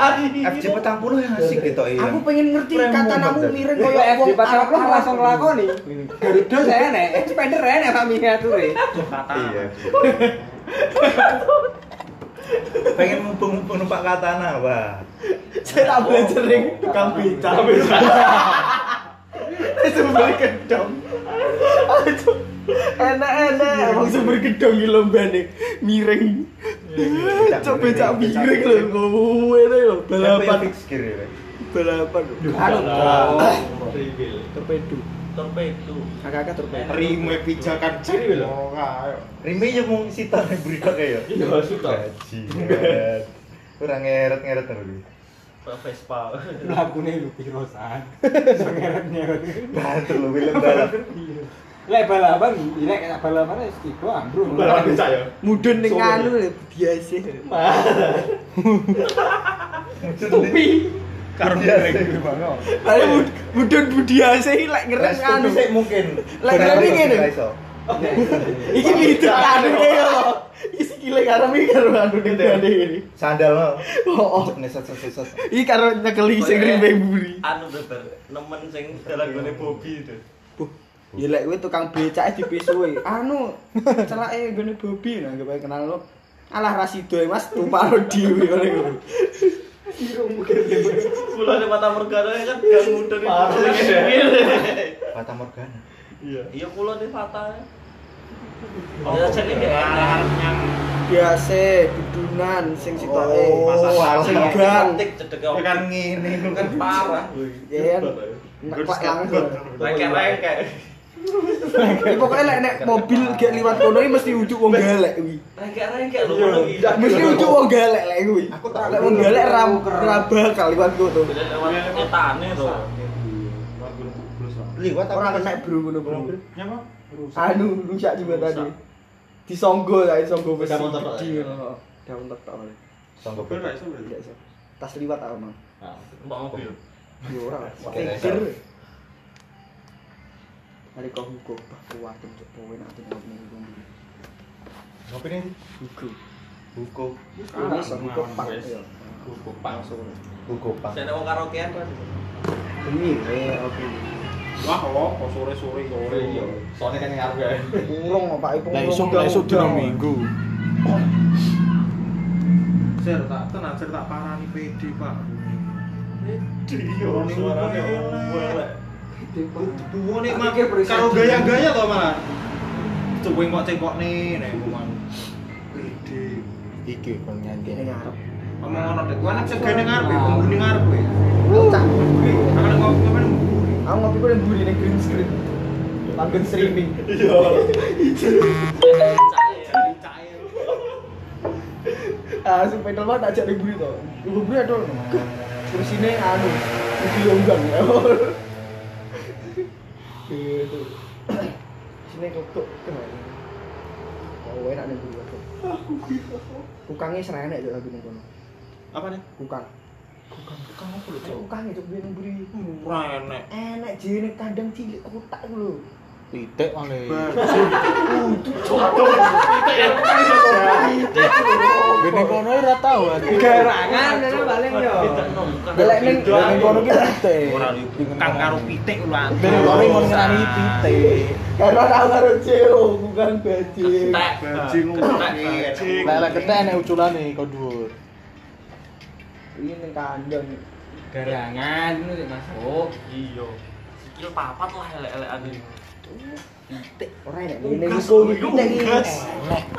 E: [laughs]
D: FJ petang puluh yang asik gitu iya.
A: Aku pengen ngerti kata namu miring koyo wong Arab langsung nglakoni. Garuda saya enek, expander enek Pak miniature.
B: kata
D: Iya. [laughs] Pengen mumpung-mumpung numpak katana, Wah.
A: Saya tak boleh sering tukang beca. [laughs] Sumber gedong. Aduh. Enak-enak, wong sumber gedong. iki lombane miring. Coba becak miring lho, kowe lho.
D: Balapan
A: balapan.
D: fix gear
A: torpedo.
E: Torpedo.
A: Kakak torpedo.
B: rime pijakan ciri lho
D: Rime yo mung sitar ning brikok ya.
E: Iya, sitar.
D: Bajingan. Kurang ngeret-ngeret terus.
E: Vespa.
A: Lakune lu pirosan. Sengeret-ngeret.
D: Banter lu film balap.
A: Lek balapan, lek kena balapan wis tiba ambruk.
B: Balapan becak ya?
A: Mudun ning anu biasa. [laughs]
D: Tupi.
C: Karo?
A: Ayo mudun budiase iki lek ngerem
D: Restu
A: anu.
D: sik mungkin.
A: Lek ngerem iki ngene. Iki lidah anu iki lho. Iki sikile karo iki karo anu ndene iki.
D: Sandal no.
A: Oh, oh.
D: Neset neset neset.
A: Iki karo nyekeli sing rimbe buri.
E: Anu bener, nemen sing dalan gone Bobby itu.
A: Ya lek kowe tukang becake dipisuhi. Anu, celake gone Bobi kowe kenal lo. Alah Rasido Mas tumparo dhewe ngene.
E: Mulane mata mergana kan gak mudah
D: Parah.
E: nih.
D: Fata Morgana.
E: Iya pulau di Fata. Oh, jadi kayak
A: Biasa dudunan sing sitoke.
D: Oh, alah.
A: sing
D: Ya kan ngene kan
E: parah.
A: Ya kan. Nek Ya pokoknya lek nek mobil gak liwat kono iki mesti ujug wong galek kuwi.
E: Rengke-rengke lho ngono iki.
A: Mesti ujug wong galek lek kuwi.
D: Aku tak
A: lek wong galek ra ra bakal liwat kono.
E: Beda lewat etane to.
D: liwat
A: Ora kena bro ngono bro.
B: Nyapa?
A: Anu rusak juga tadi. Disonggo ya, disonggo besi.
E: Daun.
A: Daun? Tidak iso. Tas liwat tau no.
E: Mbak mobil.
A: Yo ora. Pikir. Nalika Hugo bakuwa tim Jokowi nak tim ngopi ning ngendi.
D: Ngopi ning
A: Hugo.
D: Hugo.
A: Ini sama Hugo Pak. Hugo
B: Pak sore.
D: Hugo Pak.
E: Sene wong karaokean kan.
A: Ini eh, oke.
B: Wah, oh, kok sore-sore sore iya.
D: Sore kan ngarep ya.
A: Urung Pak Ibu.
C: Lah iso gak iso dina minggu.
B: Ser tak tenan ser tak parani PD Pak.
E: Pedi yo suarane.
B: Duwo mah
A: Pikir presiden.
B: karo gaya-gaya to malah. Coba kok cengkok nih nek ngomong. PD.
C: Iki kon nyanyi.
A: Ini ngarep.
B: Ngomong ngono dek. Kuwi nek segene ngarep, penghuni ngarep kowe.
A: Cak.
B: Aku nek ngopi ngopi nang mburi.
A: Aku ngopi kok yang buri ning green screen. Panggen streaming. Ah, sing pedal mah tak ajak ning buri to. Ibu buri adol. Kursine anu, kursi longgang. Gitu. Sini tutup. Oh, enak ning buri. Kukangnya serenek yo lagu kono.
B: Apa nih?
A: Kukang.
B: Kang apa lho, Cok?
A: Kukang itu buri.
B: Ora enek.
A: Enak jene kandang cilik kotak lho.
C: Titik male. Gene kono ora tau.
A: Garangan ngono paling yo. Delek ning kono ki titik.
B: Ora kang karo pitik lho.
C: Gene kono mon ngenani titik.
A: Karena tau karo ceo bukan bajing.
B: Bajing
C: lek ketek nek uculane kok dhuwur.
A: Ini ning kandang.
F: Garangan ngono sik Mas.
E: Oh, iya. Sikil papat lah elek-elekan iki.
A: Titik ora enak ngene iku titik iki.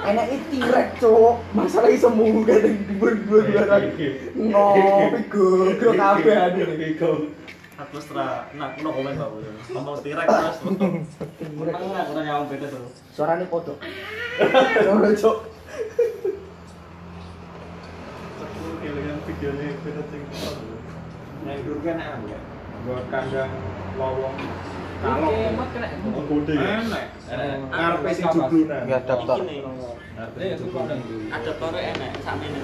A: Enak. Tirek, Cuk. Masalah iso mungu kadang dibur-bur lagi. Ngopi gogro kabeh anu.
E: Aku setra, nah, no komen Pak. Ngomong tirek terus. Menang aku ora nyawang beda tuh.
A: Suarane podo. Ora, Cuk.
B: Kelingan videonya beda sing Yang dulu kan enak ya. Buat kandang lowong. Kalau enak. Sing jublunan.
C: Daftar.
E: Enak, sakmene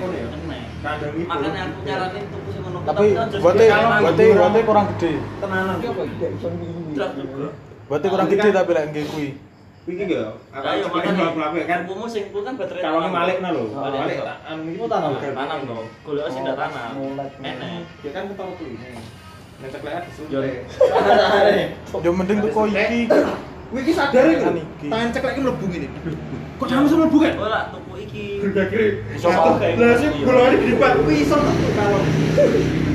B: kono ya.
E: Enak.
B: Kandang itu.
E: Makanya aku nyaranin tuku sing ngono.
C: Tapi kurang gede.
B: tenanan.
E: Juga.
C: Berarti kurang gede tapi lek nggih kuwi.
B: Iki ya. Aku belak-belak kan.
E: Sing kan baterai.
B: Kalau ini malik nah lho.
E: Balik.
B: Malik tak anu iki
E: Tanam tanam dong. Golek sing ndak tanam. Enak.
B: Ya kan ceklek
E: Yo.
B: disuntik.
C: Yo [laughs] mending tuku iki.
B: Kuwi iki sadar iki. Lho.
C: iki.
B: Tangan ceklek iki mlebu ngene. Kok dalam sama mlebu kan?
E: Ora tuku iki.
B: Gede-gede.
C: Iso pakai.
B: Lah sih bolane di depan kuwi iso tak kalau.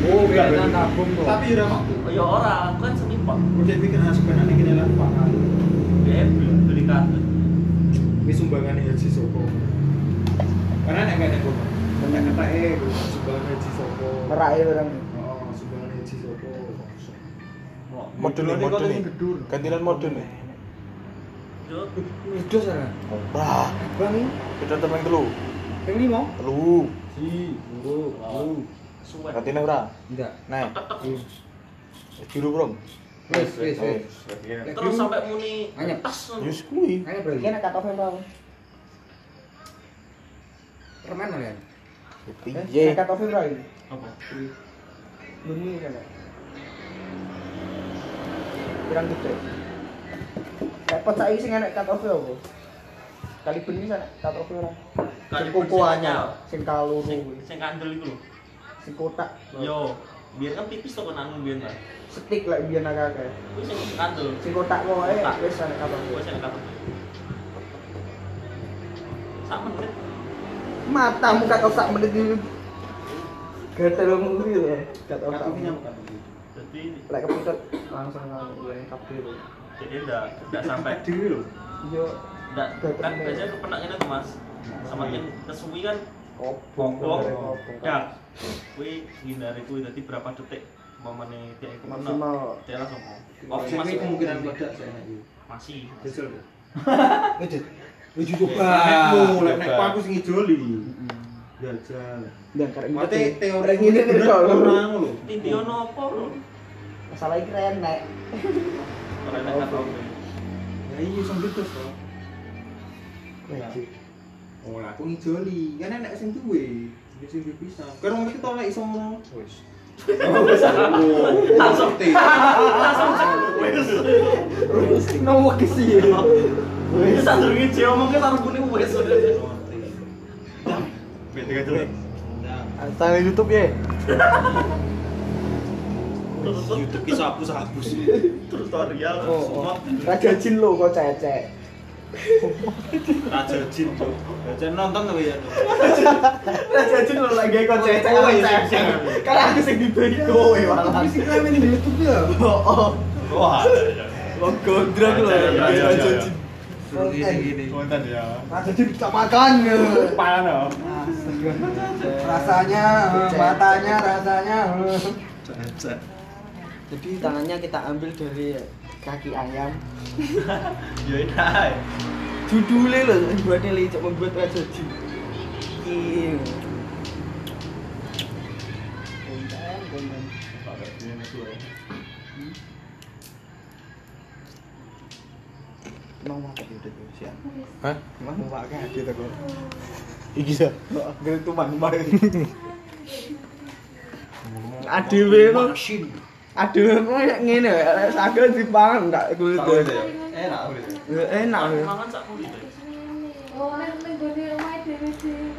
F: Oh, biar tabung tuh.
B: Tapi ora kok.
E: Ya ora, aku kan senipak.
B: Udah pikir ah sebenarnya gini lah Pak.
E: Ya beli kartu.
B: Ini sumbangan haji Soko. Karena nek gak ada kok. Nek kata eh sumbangan haji Soko.
A: Merake orang.
C: Gantian model nih.
E: Yo.
F: Udah sana.
C: Wah,
A: Bang
C: kita temen telu.
F: Ping 5.
C: Telu.
F: Si, turu, telu.
E: Suwe.
C: Gantian ora?
F: Enggak.
C: Nah, biru bro.
F: Wis, wis, wis.
E: Terus sampai muni
F: Anyep.
C: Yus kuwi.
F: Kayaknya berarti.
A: iki nek cut off tau.
F: Permen kalian.
A: Eh,
C: Piye?
A: cut off tau iki.
E: Apa?
A: Kan ya. Pirang gede. Kayak pot saiki sing enek cut off apa? Kali benih sana cut off ora.
E: Kali
A: Sing koko
E: sing
A: anyar. sing kaluru
E: kandel iku lho.
A: Sing kotak.
E: Yo, biar kan tipis kan anu biar lah.
A: Stick lek biyen akeh.
E: Kuwi sing kandel.
A: Sing kotak kok ae
E: Kotak.
A: wis ana cut off.
E: Kuwi sing kandel. Sak menit.
A: Matamu off sak menit iki. Gatel lho. Cut off sak menit.
E: Jadi
A: Lek keputut langsung anu yang kabel.
E: jadi enggak enggak sampai
B: Dewi lho.
A: Yo
E: enggak kan biasanya kena ini tuh Mas. Semakin kesuwi kan
A: kobong
E: kobong.
A: kobong.
E: Ya. Kuwi hindari kuwi dadi berapa detik mamane dia iku kena.
A: Maksimal.
E: Dia langsung mau.
B: Oh,
E: masih
B: kemungkinan meledak
E: masih.
B: Jajal.
C: Ngejut.
B: Uji coba. Lek nek aku sing ijoli. Jajal.
A: Dan karek
B: Mate teori
A: nih kok.
B: lho.
E: Tindiono apa lho?
A: Masalah.
E: Ora enak kan tau.
B: Ya iya sing betus to. Oh, lah aku ngijoli. Kan enek sing duwe. Sing sing bisa. Karo ngerti to lek iso ngono. Wis.
E: Langsung
B: Ngerti.
E: langsung [laughs] wis. Wis wis.
B: Ngerti. Bete gak
A: Antara YouTube ya. [laughs]
E: Terus
B: YouTube ki
E: terus tutorial
A: Oh,
E: semua.
A: oh. Raja Jin lo kok cecek.
B: Raja Jin, Cuk. Raja nonton to ya.
A: Raja Jin lo lagi kok cecek.
B: Oh, iya,
A: cecek.
B: sing- sing-
A: Karena aku sing dibego ya malah.
B: Tapi sing ramen di YouTube ya.
A: Oh, oh.
E: Wah.
A: Lo gondrong lo.
E: Raja.
A: Jin.
B: Gini-gini. Konten ya.
A: Raja Jin bisa makan. ya.
B: Panas loh.
A: Rasanya,
B: eh,
A: matanya, rasanya.
B: Caca.
A: Jadi tangannya kita ambil dari kaki ayam. [laughs]
E: Yo enak.
A: Judulnya loh, buatnya licik membuat Raja Jin. Iya. Konten, konten. Emang mau pakai udah tuh siap.
C: Hah?
A: Emang mau pakai gitu kok.
C: Iki sa.
A: Gak tuh bang. Adewe kok. Aduh, kok ngene ya, lek sagel dipangan tak kuwi.
D: Enak.
A: Enak.
E: Mangan sak kuwi.
F: Oh, nek ning dene omahe dhewe dhewe.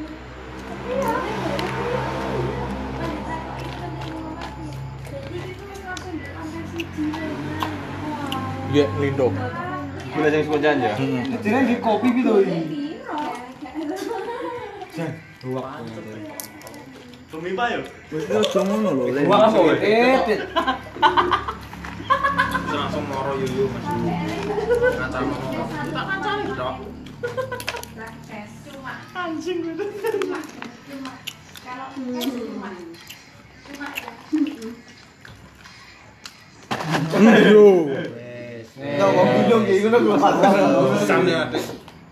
C: Ya, lindo.
D: Kuwi sing sepon janji.
A: Jenenge di kopi pi to
E: iki. Jan, luwak. Pa yo.
A: Wis aja ngono lho.
E: Wah, apa, weh?
A: Eh, Dit.
B: Terus langsung moro yuyu Mas. Ngacar ngono. Tak kancari tok.
F: Cuma anjing gitu. Kalau cuma. Cuma ya.
C: Yo.
A: Enggak mau gunung kayak ngono gua pasang.
B: Sampe ate.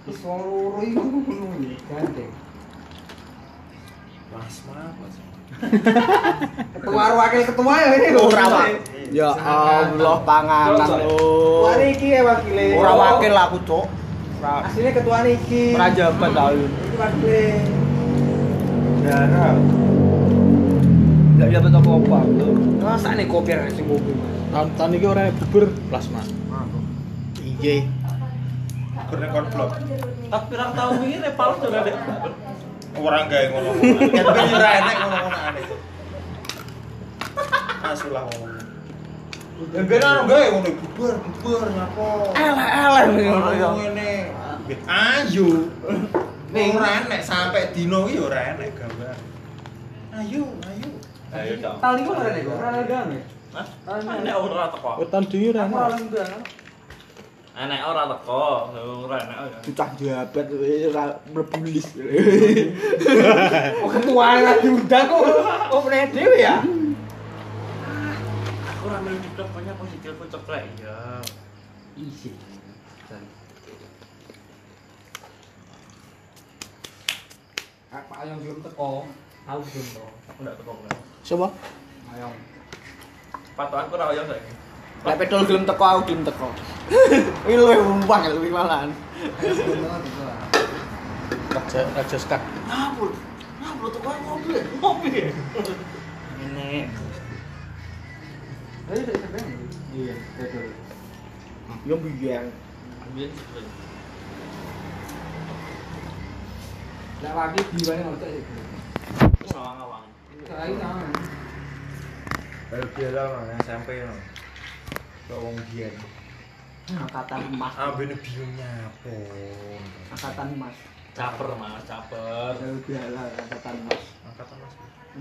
A: Wis wong loro iku ngono. Gandeng.
B: Mas. [laughs]
A: Ketua wakil ketua ya ini lho.
C: Ora, Pak. Ya Allah, panganan lo.
A: Ketua iki ya wakile.
C: Ora wakil aku, Cuk.
A: Aslinya ketua iki.
C: Prajabat tau.
A: Iki wakile.
C: Dara.
A: Enggak dapat apa-apa. Masa nih kopi sing kopi.
C: Tahun tahun iki ora bubur plasma. Iya.
B: Kurang konflok.
E: Tapi pirang tahun ini Nepal tuh ada.
B: Orang gawe ngono. Kan ben ora enek ngono-ngono aneh. Asulah ngono. Ben ben anu gawe ngono bubar bubar ngapo.
A: Elek-elek ngono ya.
B: Ngene. Ayo. Ning ora enek sampai dino iki ora enek gambar. Ayo, ayo.
E: Ayo dong.
A: Tahun ini ora nek, ora ada.
E: Hah? Enek ora teko.
C: Tahun dhewe ora.
A: Ora lenggan.
E: Anak ora teko, ora enak.
A: Cicak diabet ora mlebulis. Kok tua lah diundang kok opene dhewe ya?
E: Ah, aku ora main TikTok banyak kok sikil kok ceklek ya.
A: Isi. Apa ayam belum teko? Aku belum teko.
E: Aku ndak teko.
C: Sopo?
A: Ayam.
E: Patokan ora ayam saiki.
A: Lek pedol gelem teko aku gelem teko. [laughs] Iki luwih umpang luwih malahan.
C: Raja Raja Skak.
E: Ngapur tuh kan mobil. Mobil.
A: Ini Ayo dek sampean.
C: Iya, betul.
A: Yo biyen.
E: Ambil sih.
A: Lah lagi biwane ngotek iki.
E: Ngawang-ngawang.
A: Saiki nang.
B: Baru biasa no, SMP no. Kok wong biyen.
A: Angkatan emas.
B: Ambene bingung nyapon.
A: Angkatan emas.
E: Caper mas, caper.
A: Baru biasa angkatan emas.
B: Angkatan Mas.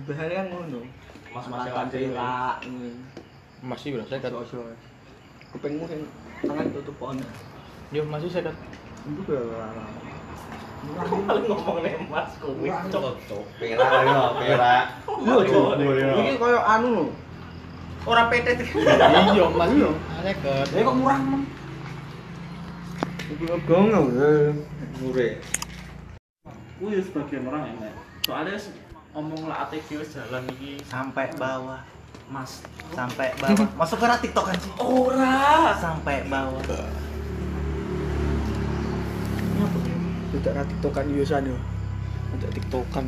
A: Bahane kan ngono.
E: Mas mas
A: perak.
C: Masih saya kan.
A: Ojo. Kupingmu sing tangan tutup pohon.
C: Yo masih saya kan.
A: Itu berapa?
E: Paling ngomong nih mas, kowe cok.
B: Cok, perak yo, perak.
A: Yo, Iki koyo anu lho.
B: Ora PT. [laughs]
C: Iya, Mas kan.
A: Eh kok murah, Mam? Iki gong lho.
B: Mure.
E: Kuwi sebagian orang enak. Soalnya s- omong lah ATV jalan iki
D: Sampai bawah,
E: Mas.
D: sampai [laughs] bawah. Masuk ke TikTok kan sih?
E: Ora.
D: Sampai bawah.
A: Tidak ra tiktokan yo san yo.
C: Untuk tiktokan.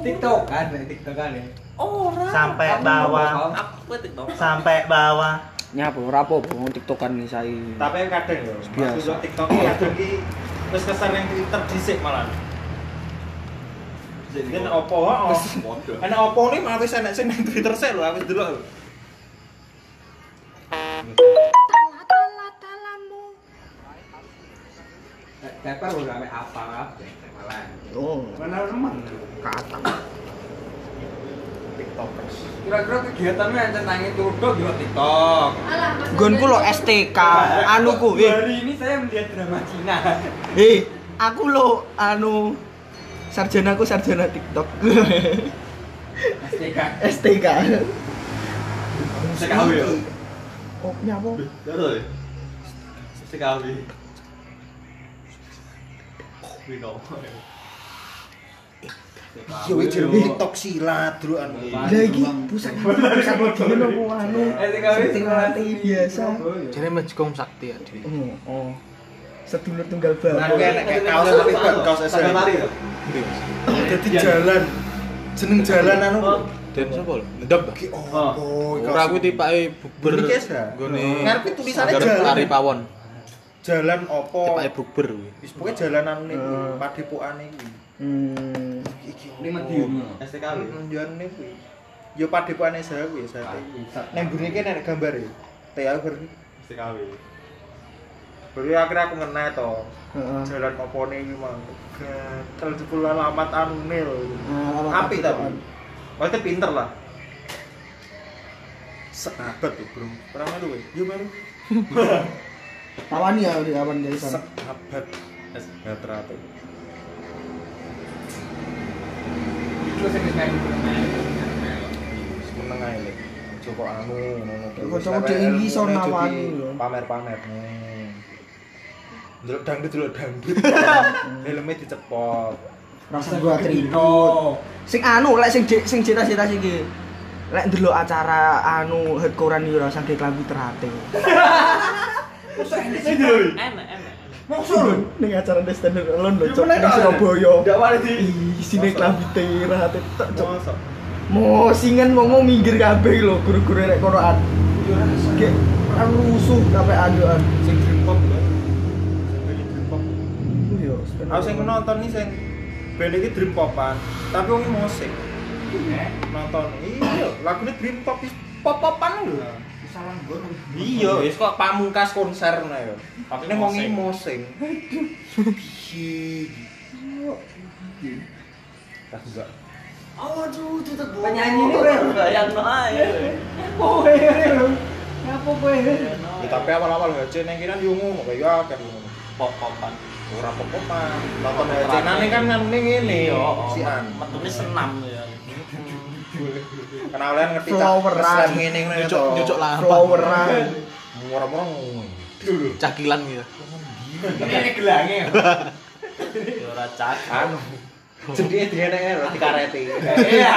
A: Tiktokan, tiktokan ya.
E: Ora.
D: Sampai bawah,
E: Aku
D: sampai bawah.
A: Nyapa ora apa-apa wong tiktokan iki sae.
B: Tapi kadang yo,
A: Biasa.
B: TikTok kadang iki wis kesan yang Twitter dhisik malah. Jadi opo, oh. Enak opo nih malah wis enak sing nang Twitter lho, aku wis delok lho.
G: Teper udah ame apa malah.
A: Oh,
G: Mana teman?
A: kata.
B: TikTokers.
G: Kira-kira kegiatanmu yang tentangin tuduk di TikTok.
A: Gonku lo. STK, anuku, eh,
G: Hari ini saya melihat drama Cina. [laughs]
A: eh, aku lo anu sarjanaku sarjana TikTok.
G: STK.
A: STK.
B: STKW ya?
A: Oh, nyapa?
B: Betul. STKW. Wino. Iya, wis jadi tok silat, dulu anu.
A: Iya, iki, pusat, pusat, pusat,
G: dia
A: nunggu anu. biasa.
C: Jadi majikom sakti ya, dia.
A: Oh, oh. Sedulur tunggal bapak.
B: Nah, kayak kaos tapi kan kaos SMA. Mari jalan. Jeneng jalan anu.
C: Dan sapa lho?
B: Ndap. Oh,
C: ora kuwi tipake
B: bubur. Iki ya.
C: Gone.
B: Ngarep
C: tulisane
B: jalan.
C: Ari pawon.
B: Jalan opo?
C: Tipake buber kuwi.
B: Wis pokoke jalan anu niku,
A: oh.
B: padepokan iki.
A: Hmm.
B: Iki
G: Ini Madiun.
B: STKW. Yo anu kuwi. Yo padepokane saya kuwi saya. Nang mburi iki nek gambar ya. TA ber STKW. Baru akhirnya aku ngeneh to. Jalan opone iki mah. Gatel jebul alamat anu nil. Apik tapi. Maksudnya pinter lah. Sahabat tuh, Bro. Pernah melu kowe? Yo melu. [laughs]
A: Tawani ya di awan dari sana.
B: Sahabat. Sahabat teratur.
G: Sing.
B: Meneng ae lek. Joko anu ngono
A: Kok cowok dek iki iso nawani lho.
B: Pamer-pamer. Delok dangdut delok dangdut. Helme dicepot.
A: Rasa gua trino. Sing anu lek sing de- sing cita-cita iki. Lek ndelok acara anu hardcore yo rasa ge klambi terate.
E: Enak, enak.
A: Mosok ning acara Destination Alone lho,
B: Ya,
A: cok ning. Surabaya.
B: Ndak wani di.
A: Ih, Isine klambi terate tok, cok.
B: Mosok.
A: Mosingan mau mau minggir kabeh lho guru-guru rek konoan. Ge anu rusuh kabeh andoan.
B: Sing dream pop lho. Sing beli dream pop.
A: Yo,
B: Aku sing nonton nih sing band iki dream popan, tapi wong iki musik. Nonton. Iya, lagune dream pop wis pop-popan lho.
G: Salah gue.
B: Iya, wis kok pamungkas konser ngono ya.
E: Tapi
B: Ini wong iki
E: mosing.
B: Tak enggak.
A: Aduh, tutup
G: Penyanyi ini kan.
E: Bayang ae.
A: Apa kowe? Apa kowe?
B: Ya, tapi awal-awal HC neng kira yo ngono kaya akeh ngono.
E: Pop-popan.
B: Ora pop-popan. Nonton nane kan ngene ngene.
E: Iya,
B: Sian.
E: metune senam ya.
B: Kenal kalian ngerti
A: Floweran.
B: Islam ngene ngene to.
C: Nyucuk nyucuk lampah.
A: Floweran.
B: Murah-murah.
C: Cakilan gitu.
G: Ini gelangnya.
E: Ya ora cak.
B: Anu. Jedike diene roti kareti.
G: Iya.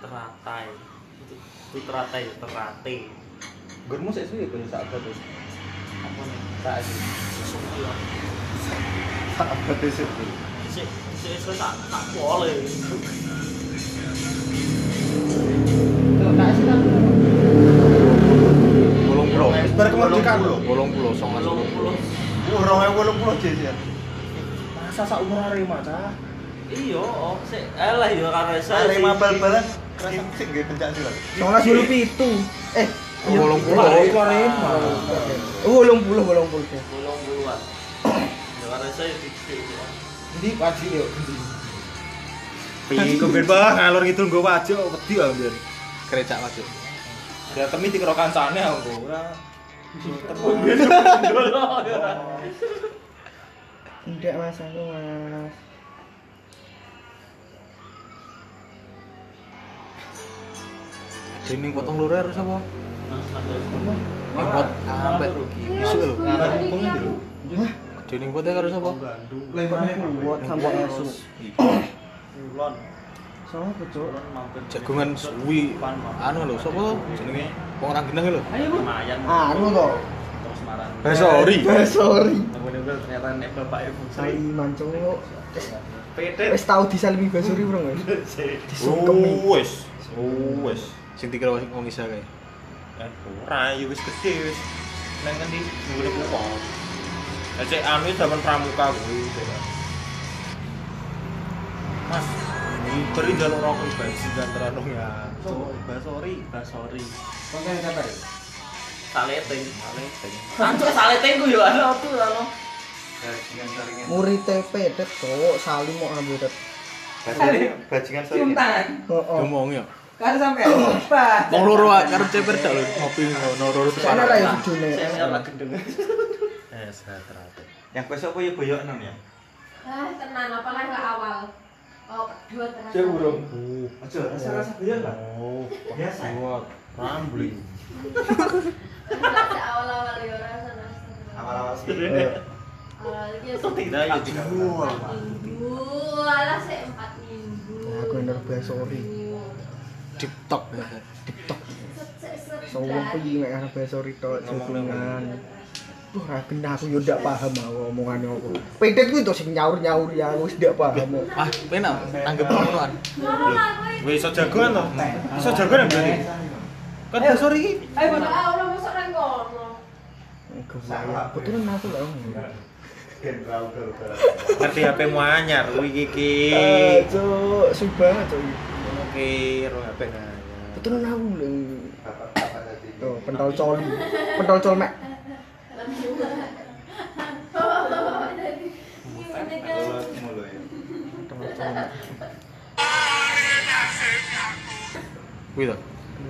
E: Teratai. Itu teratai, terate.
B: Gunmu sik suwe ben sak abad wis.
E: Apa nih?
B: Sak
E: ya.
D: Sahabat itu.
E: Sik sik iso sak sak pole.
C: Bolong pulau.
D: Bar kemerdekaan lho.
C: Bolong pulau sama
E: Belum puluh.
D: Urung ae 80 jajan.
E: Masa sak umur Arema cah? Iya, oh, sik elah ya karo saya.
D: Arema bal-balan sing sing nggih pencak silat.
A: Eh, iya.
C: Bolong.
A: Oh, bolong puluh, bolong puluh.
E: Bolong puluhan. Ya karo saya titik.
B: Ndi wajib yo.
D: Piye kok ben bah ngalor ngidul nggo wajib wedi.
C: Kerecak masuk.
B: Ya temi kancane aku. Ora
A: Tidak mas, aku mas.
C: Ini potong loro harus apa? Pot ambek isu lho. Dening potnya harus apa?
A: Buat sampai esok.
E: Ulon.
A: Sama betul.
C: Jagungan suwi anu lho, sapa jenenge? Wong orang geneng lho.
E: Lumayan.
A: Anu.
C: Basori.
A: Eh, sorry.
E: Bener-bener ternyata nek bapak ibu
A: Sai mancung kok. Wis tau disalimi basuri bro wis. [laughs] Disungkemi.
B: Wis. Wis.
C: Sing dikira wong isa kae.
B: Eh, ora ya wis gede wis. Nang ngendi? Nggone kupo. Lah cek anu zaman pramuka kuwi. Mas, ini beri jalur rokok bensin dan teranung ya.
E: Basori, basori.
B: Konten kata ya?
E: Saleteng, saleteng. Antuk saleteng ku yo ana tuh anu.
A: Muri TP det kok salim mau ambil det.
D: Bajingan
G: Cium tangan.
A: Heeh.
C: Ngomong ya.
G: Kan sampai apa? [clears throat]
C: Wong loro ae karep ceper dak lho ngopi ngono loro
A: Sana lah ya
C: depan.
A: videone.
E: Saya ora gendeng.
B: Eh, teratur.
D: Yang besok apa ya boyok non ya?
F: Ah, tenan apalagi ke awal. Oh, kedua terasa.
G: Cek burung.
B: Oh,
D: Aja rasa-rasa boyok lah.
B: oh,
D: Biasa.
B: buat rambling.
F: Awal-awal ya rasa nasi.
D: Awal-awal sih.
F: Awal iki
E: Itu tidak ya
F: empat minggu. Alah sik empat minggu.
A: Ya, aku bener basori.
F: Set,
A: Sowo
F: dah.
A: kuwi nek arep basori tok jagungan. Wah, aku aku yo ndak paham aku omongane apa. Pedet kuwi to sing nyaur-nyaur ya aku wis ndak paham.
C: Ah, penak nanggep ngonoan.
F: Kowe.
B: Iso jagoan to? Iso jagoan ya berarti. Kan basori iki.
G: Ayo.
F: Ah, ora masuk nang kono.
A: Kebayang. Betulan aku lah.
B: Ngerti HP mu anyar kuwi iki.
A: Eh, cuk, subah cuk.
B: Oke, ro HP anyar.
A: Betulan aku lho. Tuh, pentol coli. Pentol col mek. Pentol col mek.
C: Kuwi to.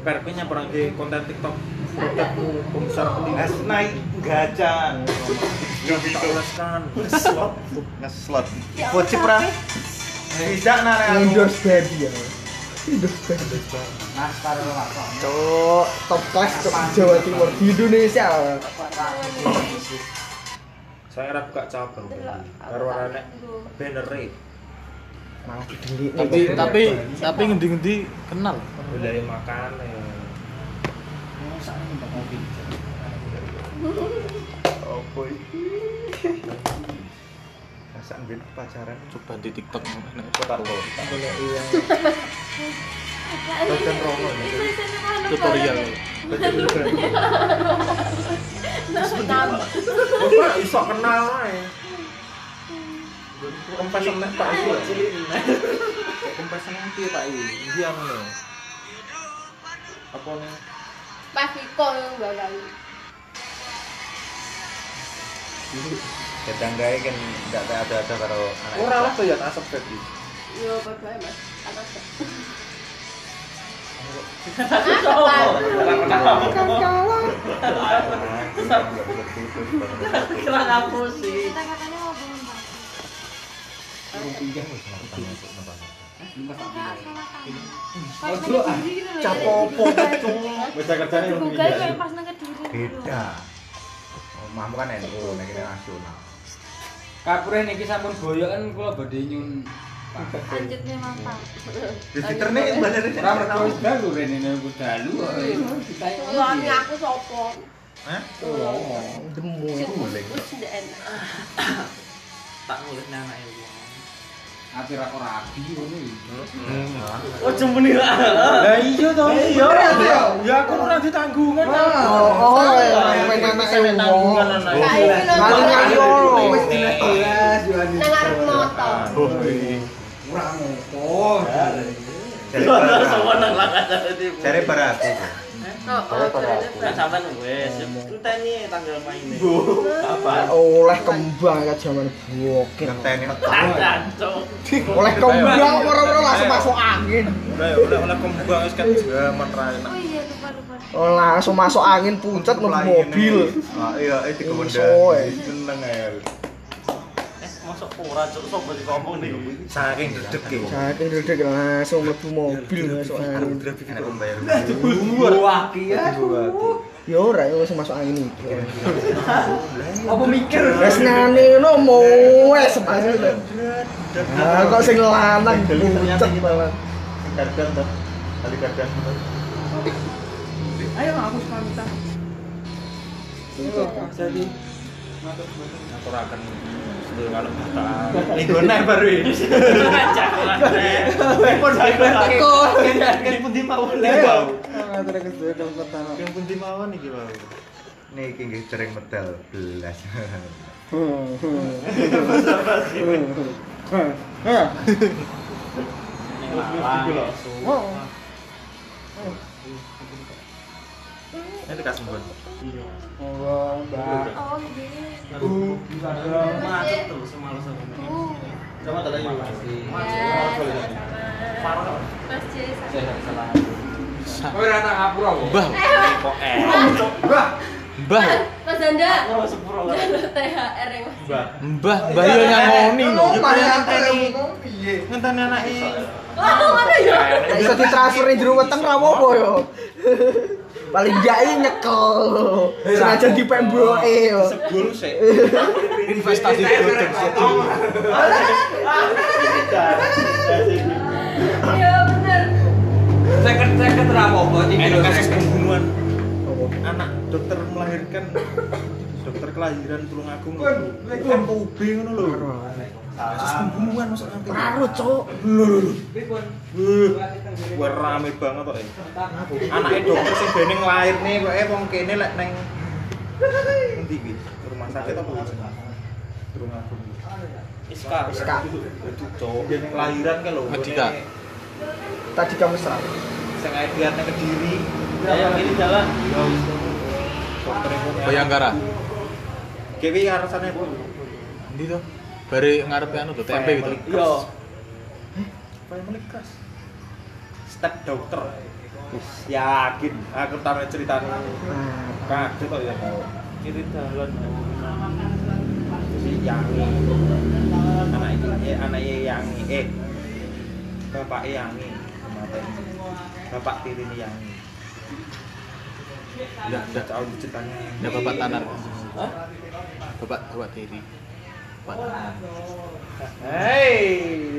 B: Per kuwi nyamperan ke konten TikTok produkmu pembesar pening.
D: Es naik gaca.
B: Yang kita oleskan.
D: Ngeslot. Bocip ra. Tidak nare.
A: Endorse baby ya. Baby.
G: Naskar lo apa?
A: Cuk, top class cuk Jawa Timur di Indonesia.
B: Saya ora buka cabang. Karo arek banner e.
A: Didelik
C: Tapi tapi tapi ngendi-ngendi kenal.
B: Budaya makan ya.
D: Opo iki? Rasak ben pacaran.
C: Coba di TikTok nek
D: Kota lo.
B: Badan rono ya.
C: tutorial.
B: Ora iso kenal ae. Kempes nek Pak ya. Kempes Pak iki? Ndi anu lho. Apa nih?
F: Viko yang.
D: Tetanggae kan enggak ada-ada karo anak.
B: Ora lah tuh ya asap tadi.
F: Yo, bye-bye, Mas. Atas.
E: Kira aku sih.
F: Kita katanya mau bangun
G: Ojo, ah.
A: Capopo
B: Bisa kerjane
F: Di Google kayak pas nang kediri.
D: Beda. Oh, Mamu kan NU nek nasional.
G: Kapure niki sampun boyok kan kula badhe nyun.
F: Lanjutnya mapa.
D: Di Twitter nih bener
G: Ora mergo wis dalu rene nek ku dalu.
F: Tulangnya aku sopo.
B: Hah?
A: demu
F: Wis ndak enak.
E: tak ngulik nang anake
G: ra ora rabi ngono iki.
E: Oh jemeni lah.
B: Lah iya toh.
E: Iya.
B: Ya aku ora ditanggungan.
A: Oh, oh, main anake wong.
E: tanggungan anak.
F: Kayak ini
A: Nganti nyanyi ono.
G: Wis jelas jelas yo anjing.
F: Nang arep motor.
B: Oh, iya.
G: Ora.
D: Jare para-
E: semua nang lakas tadi.
D: jare aku.
F: Oh, oh, ternyata.
E: Kan sampean wis enteni tanggal maine.
A: Apa? Oleh kembang ya zaman bokir.
D: Ngenteni
E: Jancuk.
A: Oleh kembang ora-ora langsung masuk angin.
B: Oleh oleh kembang wis kan zaman ra enak.
F: Oh iya, lupa lupa.
A: Oh, langsung masuk angin puncet mobil.
D: Ah iya, itu kebenda.
A: eh.
B: Seneng ya.
E: Masuk ora cuk sok nih.
B: Saking dedek e.
A: Saking dedek langsung mlebu mobil masuk angin.
D: Enak membayar.
G: Wah. Ya
A: ora ya masuk angin iki.
G: Apa mikir?
A: Wes ngene ngono masuk. Ah kok sing lanang.
D: Kali.
G: Ayo aku pamitan. Jadi
B: Kalau kita.
D: Ligone baru ini.
E: Pun
G: teko kan pundi mawon le.
B: Yang pundi mawon iki, Pak.
D: Niki nggih cereng medal belas.
B: Nanti kasih buat.
A: Oh, Mbak.
F: Oh, gini.
E: Macet terus semalas sama. Coba tadi
F: Ya, sama-sama. Mas Jay, sama.
G: Kowe ra tak ngapura.
B: Mbah,
E: kok eh.
B: mbah,
F: Mas Danda.
E: Lah.
F: THR yang Mas.
B: mbah, mbah, mbah yo nyangoni lho.
D: Ngenteni anake.
F: Oh, mana ya?
A: Bisa ditransfer jero weteng ra apa yo. Paling gak ini nyekel. Sengaja di pemboke yo.
B: Segul sik. Investasi bodong sik.
F: Iya, bener.
G: Seket-seket ra apa-apa iki.
B: Kasus pembunuhan anak dokter melahirkan dokter kelahiran tulung agung MPUB ngono lho. Kasus pembunuhan masuk nanti.
A: Karo, Cuk.
B: Wah rame banget kok ya. Anaknya dokter sing bene nglairne kok eh wong kene lek neng endi iki rumah sakit apa tulung agung
E: Iska.
A: Iska.
B: cowok bene nglahiran kan lho.
C: Medika.
A: Tadi kamu serang.
B: sing IDR nang Kediri
E: Ayo ini jalan.
C: Bayangkara.
B: Kewi arasane Bu
C: Endi to? Bare ngarepe anu to, tempe gitu.
E: Iya.
B: Family Crush. Step dokter. Yakin, aku tahu ceritanya. Kaget kok ya kau.
E: Kiri jalan.
B: Si Yangi. Anak ini, eh, anaknya Yangi. Eh, bapak Yangi. Bapak tiri Yangi. Udah
C: ndak
B: tahu ceritanya.
C: ndak bapak tanar.
E: Hah?
C: Bapak bapak tiri. Bapak tanar.
B: Hei,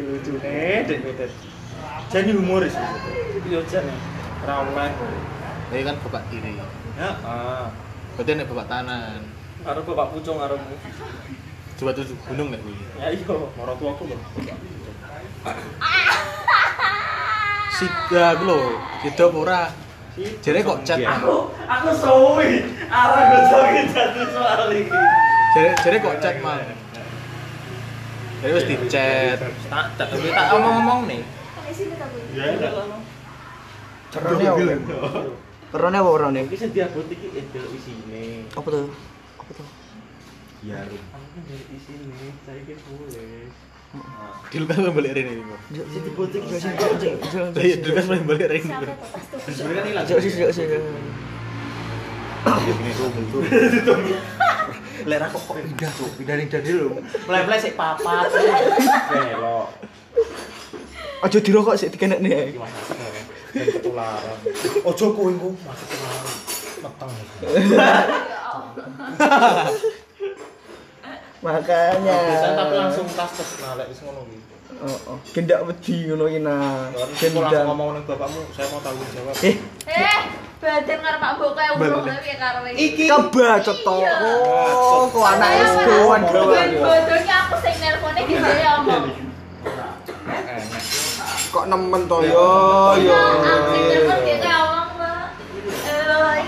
B: lucu nih, dek dek. Jadi humoris.
E: Iya jan.
B: Ramai.
C: Ini kan bapak tiri.
B: Ya, ah.
C: Berarti nek bapak tanan.
E: Karo bapak pucung karemu.
C: Coba tuh gunung nek kuwi.
E: Ya iya.
B: Moro tua aku loh.
C: Sida aku lho, apa ora? Jere kok chat. Mang.
E: Aku aku suwi. Arah gue suwi jadi soal iki.
C: Jere jere kok chat, Mang. Jere wis di-chat.
B: Tak, tak, tapi tak omong-omong nih.
F: Sini?
E: Ya enggak lah.
A: Kerone apa? Kerone apa kerone?
E: Iki sing diabot iki edel isine.
A: Apa tuh? Apa tuh?
B: Ya, Rum.
E: Aku dari isine, saiki boleh.
C: Ah. di Lukas mau balik
E: Rene ini di
A: Lukas mau balik Rene ini
C: di Lukas mau balik Rene
B: ini
A: jok jok
B: jok jok. Jok
E: mulai-mulai [laughs] sik papat.
B: Belok.
A: Aja dirokok sik dikenek nih
B: eh. ketularan. Aja kowe masuk ketularan. Meteng [laughs] [laughs]
A: Makanya.
B: Bisa tapi langsung tas tes nah lek wis ngono iki.
A: Oh, oh. Gendak wedi ngono iki nah. Gendak.
B: ngomong ning bapakmu, saya mau tanggung jawab.
A: Eh,
F: Eh, badan karo Pak Mbok kayak urung tapi karo
A: Iki kebacot to. Oh, kok anak SK-an
F: Ben bodohnya aku sing nelpone gitu ya omong.
A: Kok nemen to yo yo.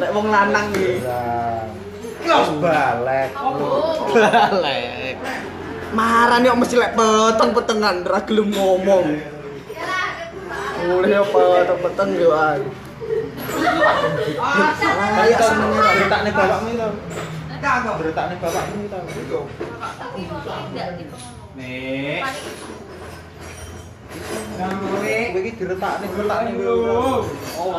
A: Lek wong lanang iki.
C: Kios balek.
F: Oh,
A: Balek. Marane kok mesti lek peteng-petengan ra gelem ngomong. Mulai apa peteng-peteng yo an. Kayak seneng ora.
C: Ceritane bapakmu itu. Ceritane bapakmu itu.
F: tidak
G: Nek.
C: Kowe iki diretakne diretakne lho.
E: Oh,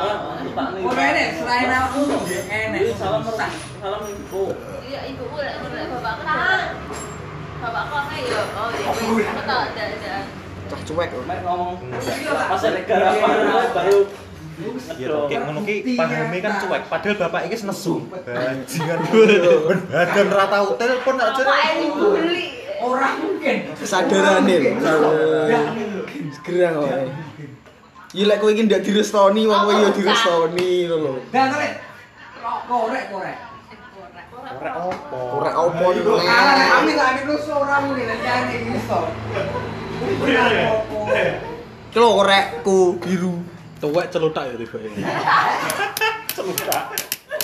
E: tak nih.
G: Oh, enek selain aku enek.
E: Salam salam info.
F: Iya, ibuku lek lek bapakku tak. Bapakku apa ya? Oh, iya. Aku tak ada ada.
A: Cah cuek lho.
E: Mek ngomong pas negara baru
C: Ya kayak ngono ki pahame kan cuek, padahal bapak iki nesu. Bajingan ben badan ra tau telepon nak
F: Apa ini bully?
G: Ora mungkin.
A: Kesadarane lho. Gerang wae. Ya lek kowe iki ndak direstoni wong kowe yo direstoni ngono lho.
G: Dan korek. Korek korek.
C: Ora opo.
A: Ora opo lho.
G: Amin amin lu seorang muni nanti ane iso.
A: Kelo korekku biru.
H: Tuwek celutak ya tiba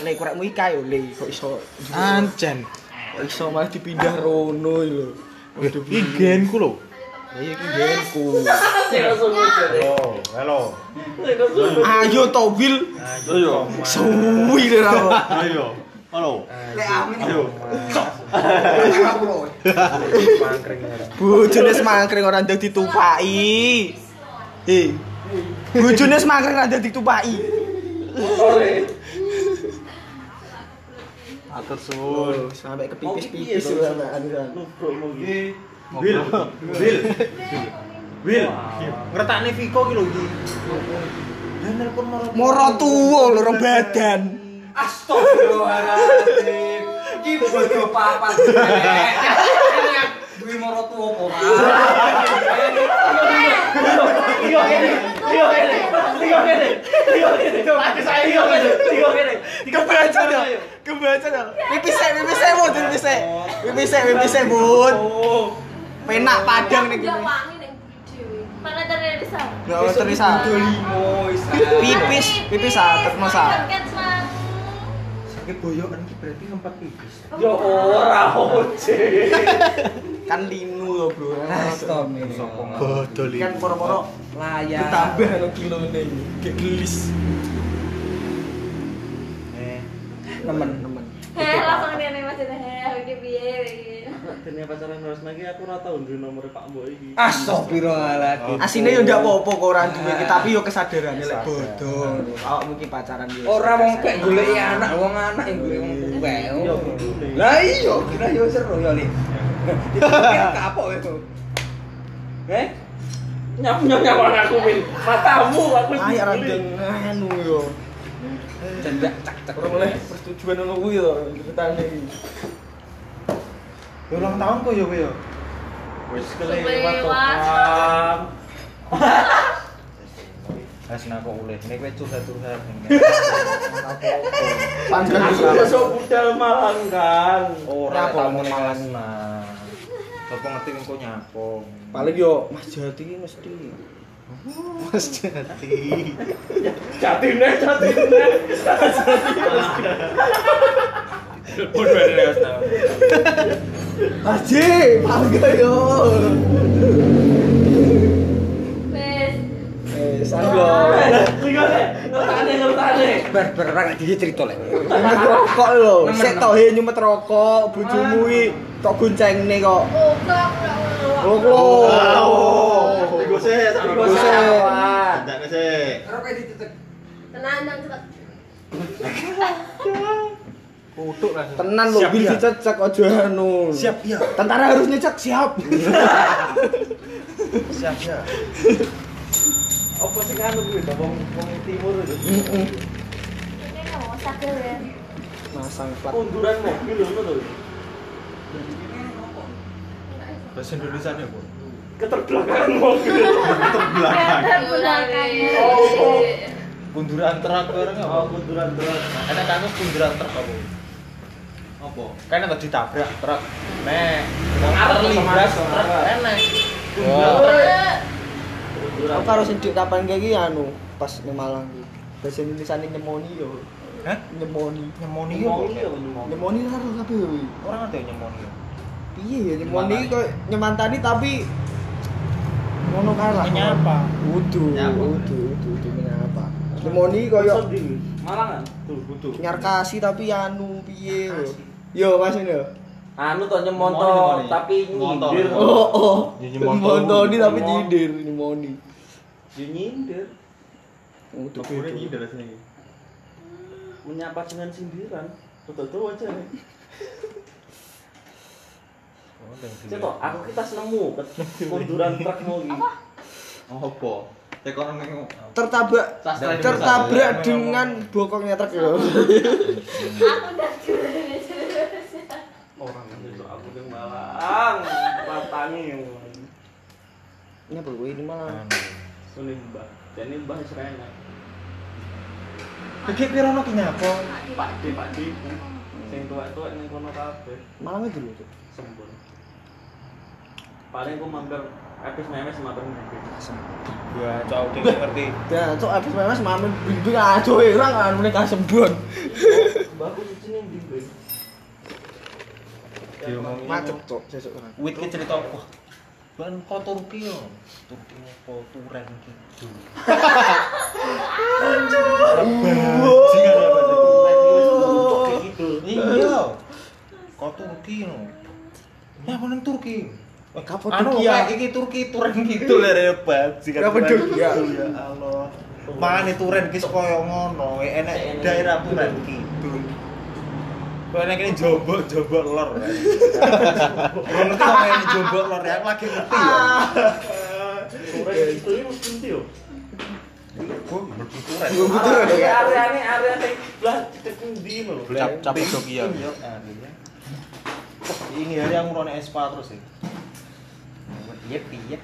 A: Lek korekmu iki kae yo le kok iso
H: Ancen.
A: kok iso malah dipindah rono lho.
H: Waduh, iki genku lho.
A: Ya iki genku.
C: Halo, halo.
A: Ayo to Wil.
C: Ayo.
A: Suwi ra.
C: Ayo. Halo.
G: Lek amin.
C: Ayo.
A: Bojone semangkring ora ndek ditupaki. Eh. Bojone semangkring ora ndek ditupaki.
H: Atur
A: oh, suwun. Sampai kepipis-pipis lu anak anjuran.
C: Nubruk mugi. Wil, wil. Ngretakne Viko ki lho iki. Dan nelpon moro.
A: Moro tuwa lho rong badan.
G: Astagfirullahalazim. Ki bodo papan. [laughs] Duwe moro tuwa apa?
E: Iyo kene, iyo kene, iyo kene, iyo kene. Aku saya iyo kene, iyo kene.
A: Kebaca. Kebaca dong. Pipis sik, pipis sik, Bud, pipis sik. Pipis sik, Bud. Penak padang
F: ning dewe. Mana?
A: Enggak usah terisa. Pipis, pipis ah, ah.
F: Kan sang.
C: Sakit berarti tempat pipis.
E: Yo ora.
A: Kan linu loh, Bro.
G: Astagfirullah.
H: Bodol
A: Kan
H: iki.
A: poro-poro
G: Layak.
A: ditambah lo kilo nih. Kayak gelis.
C: Eh,
G: Nemen.
A: Temen.
F: Heh, langsung dia nih masih heh, iki piye iki.
E: Dene pacaran harus lagi aku ora tau duwe nomor Pak Mbok iki.
G: Astagfirullahaladzim.
A: Asine yo ndak apa-apa kok ora duwe, tapi yo kesadarane lek bodoh. Awakmu iki pacaran yo.
G: Ora wong kek goleki anak, wong anak yang golek wong tuwa.
E: Yo kudune.
G: Lah iya, kira yo seru yo li. Kapok itu. Eh?
E: Nyap nyap aku min. Matamu aku
A: Ayo anu yo.
G: Cendak cak cak.
A: Ora oleh persetujuan ngono kuwi to
C: ya ulang tahun kok ya ya.
E: Wis
F: Kelewat,
E: kok. Bang.
C: Wes nak kok oleh. Nek kowe curhat-curhat.
A: Iki.
E: besok budal malang kan.
C: Ora
A: Nyapong
C: tamu
A: Mas.
C: Apa ngerti kok nyapong.
A: Paling yo Mas Jati iki mesti
H: Mas Jati.
E: Jatine jatine.
C: Telepon bare wes tau.
A: Haji, bangga yo.
G: Bar bar ora gak cerita lek.
A: Nyumet rokok lho. Sik tok he nyumet rokok, bojomu iki tok goncengne kok.
F: Oh, kok
A: Lho lho.
C: Iku sih,
A: Iku.
C: Ndakne.
G: Ora ditutup.
F: Tenang, tenang, cepet.
B: Kutuk lah.
A: Tenan lho
B: Siap,
A: bil
B: ya.
A: dicecek aja anu.
B: Siap ya.
A: Tentara harus nyecek siap. [laughs]
B: Siap ya. [laughs]
E: Apa sih anu kuwi to wong wong timur itu?
A: Heeh.
F: Ini mau sakit ya.
A: Masang plat.
E: Kunduran mobil ngono lho.
B: Bahasa Indonesia nih, Bu.
E: Keterbelakangan mobil.
F: Ada belakangnya.
E: Oh.
B: Kunduran truk bareng apa?
E: Oh, kunduran truk.
B: Enak kan kunduran truk apa? Apa? Kan ada ditabrak truk. Nek, terlindas
E: sama-
B: truk enak.
E: Kunduran.
A: Aku karo kapan kayak iki anu pas ning Malang iki. Bahasa Indonesia nyemoni yo.
B: Hah?
E: Iya, ngomong.
A: Nyemoni karo kabeh kuwi.
B: Orang ada nyemoni.
A: Piye ya nyemoni
B: Nyemantani.
A: kok nyemantani tapi ngono kae lah.
B: Menyapa.
A: Wudu, wudu, wudu, wudu menyapa. Nyemoni koyo.
E: Malangan. Tuh, butuh.
A: nyarkasi tapi anu piye lho. Yo Mas ini yo.
E: Anu to nyemonto
B: Nyemoni, nyemoni.
E: tapi nyindir.
A: Oh, oh.
B: Nyemonto.
A: Nyemoni tapi nyindir nyemoni.
E: Ya nyindir.
A: Wudu.
B: Tubuhnya nyindir sini.
E: Menyapa dengan sindiran. Betul-betul aja nih. Cetok, aku kita nemu kunduran truk mau iki.
B: Apa? Tekoran ning
A: Tertabrak tertabrak
B: Ya,
A: dengan bokongnya truk yo.
F: Aku udah
E: Orang itu aku yang malang. Patangi
A: Ini apa kuwi ini malah.
E: Sunih mbak. Dan ini mbak Serena.
B: Iki nyapa?
E: Pak D, Pak D. Sing tua-tua ning kono kabeh.
A: Malang itu lho. Cuk.
E: Sembun. Paling aku mampir habis memes mampir mobil.
B: Gua cowok ki ngerti.
A: Ya, cok habis memes mamen bimbing aja orang anu nek kasembon.
E: Mbak aku cuci ning ndi.
A: Macet cok sesuk.
B: Wit ki cerita wah. Ban kok Turki yo. Turki apa turen ki. Bajingan ya bahasa turen ki wis untuk kayak gitu. Iya. Kok Turki no. Ya mana Turki? Anu kayak iki Turki turen gitu lho ya bajingan.
A: Kapadokia.
B: Ya Allah. Mane turen ki koyo ngono, enek daerah turen kidul. Kok enek ini jombok-jombok lor. Gue ngerti ini jombok lor ya, aku lagi ngerti ya.
E: Sore itu ini mesti ndi yo?
B: Gue mlebu turen.
A: Gue
E: Area
A: kan.
E: area sing belah cedek ndi lho.
B: Cap cap Jokia. Ini hari yang ngurone Espa terus ya.
D: Yep, yep.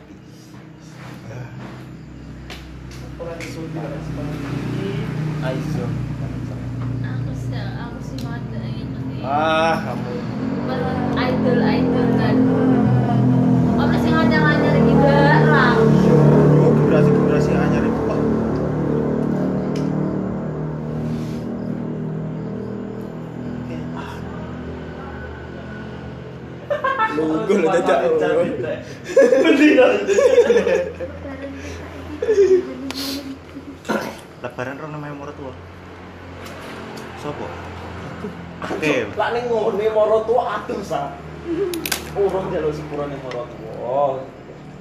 B: Aizo.
F: Aku sih, aku sih mau ada yang ini.
B: Ah, kamu.
F: idol idol kan. Apa sih.
B: Oh, pak.
A: Lo dadak.
E: Bendi lho.
D: Lebaran namanya murah tua. Sopo? Oke.
E: Lah ning ngene moro tuwa aduh sa. Urung jaluk sepurane moro tuwa.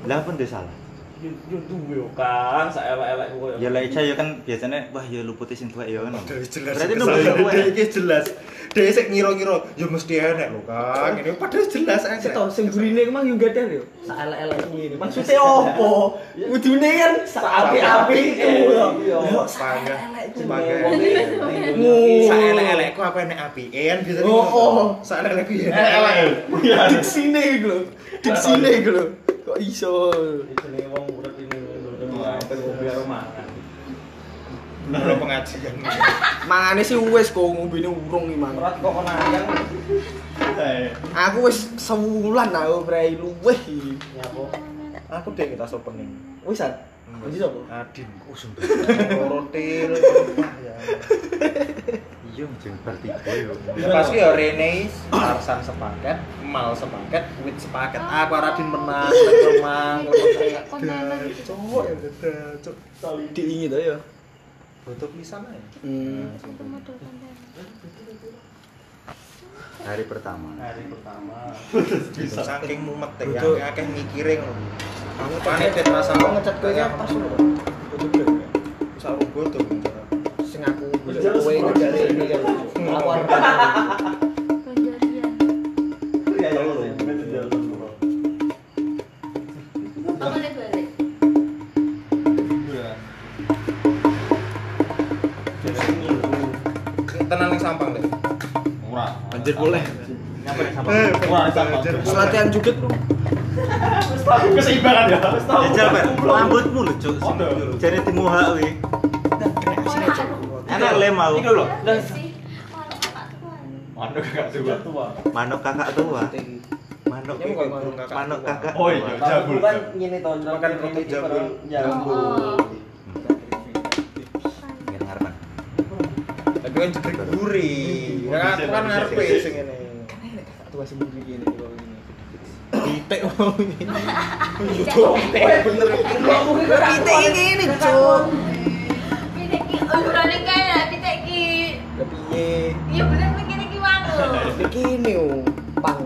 D: Lah pun dia salah.
E: Yo yo duwe yo Kang, sak elek-elek kowe.
D: Ya lah Ica ya kan biasanya wah ya luputi sing tuwek ya kan. Berarti nunggu.
B: Dia iki jelas. Dia sik ngira-ngira ya mesti enek lho, Kang. Ini padahal jelas enek.
A: Cetok sing burine emang yo gak ada yo. Sak elek-elek ngene. Maksudnya opo? Kudune kan sak api-api itu.
E: Iya.
B: Sebagai sebagai
A: Oh.
B: Saelek-elekku apa enek apien biasanya.
A: Oh, oh.
B: Saelek-elekku ya.
E: Elek.
A: Diksine iku lho. Diksine iku lho. Kok iso?
E: Jenenge wong urip ini sampe ngombe karo makan.
B: Nah, pengajian.
A: Mangane sih wis kok ngombene urung iki mang.
E: Berat kok kenayang.
A: Aku wis sewulan aku prei luweh iki.
E: Nyapa?
B: Aku dek kita opening.
A: Wisan. Wis apa?
B: Adin, oh sumpah. Rotil. [laughs] Ya.
D: Iya jeung bertiga yo.
B: Pasti ya Rene, Arsan sepaket, Mal sepaket, Wit sepaket. Aku Radin menang, menang,
F: Kontenan gitu.
B: cowok ya beda, cok.
A: Diingi to ya.
B: Foto pisan aja.
A: Hmm.
F: Itu model kontenan.
D: Hari pertama.
E: Hari pertama.
B: Saking mumet ya, akeh mikirin lho.
A: Kamu
B: Pane det rasa
A: ngecat kowe pas lho.
B: Sak rugo tuh.
A: Sing sing aku kowe ngejak ini kan.
E: Iya, iya, iya.
B: Tenang ning sampang.
E: Ora.
C: Anjir boleh.
E: Nyapa. Ora.
A: Terus latihan judet lu.
E: Wis tahu keseimbangan ya. Wis tahu.
D: Jajal, Pak. Rambutmu lho, Cuk.
E: Ada.
D: Jane timuha kuwi. Enak lem mau.
E: Iki lho.
F: Malu kakak tua.
E: Manuk kakak tua.
D: Manuk kakak tua. Manuk
A: Ini bukan manuk kakak tua.
D: kakak.
E: Oh iya,
D: tua.
E: jabul.
I: Bukan ngene to,
B: Makan roti jambul.
F: Oh.
D: Ngene ngarepan.
B: Tapi kan jedrik guri. Ya kan aku kan ngarepe sing ngene.
A: Tua sendiri gini kalau ini.
C: Pitek mau ini.
A: Bener. Pitik ini ini, Cuk.
F: Pitik ki urane kae lah pitik ki.
A: Ya piye?
F: Iya bener pitik ki wangu. [laughs]
A: Begini oh. Pang.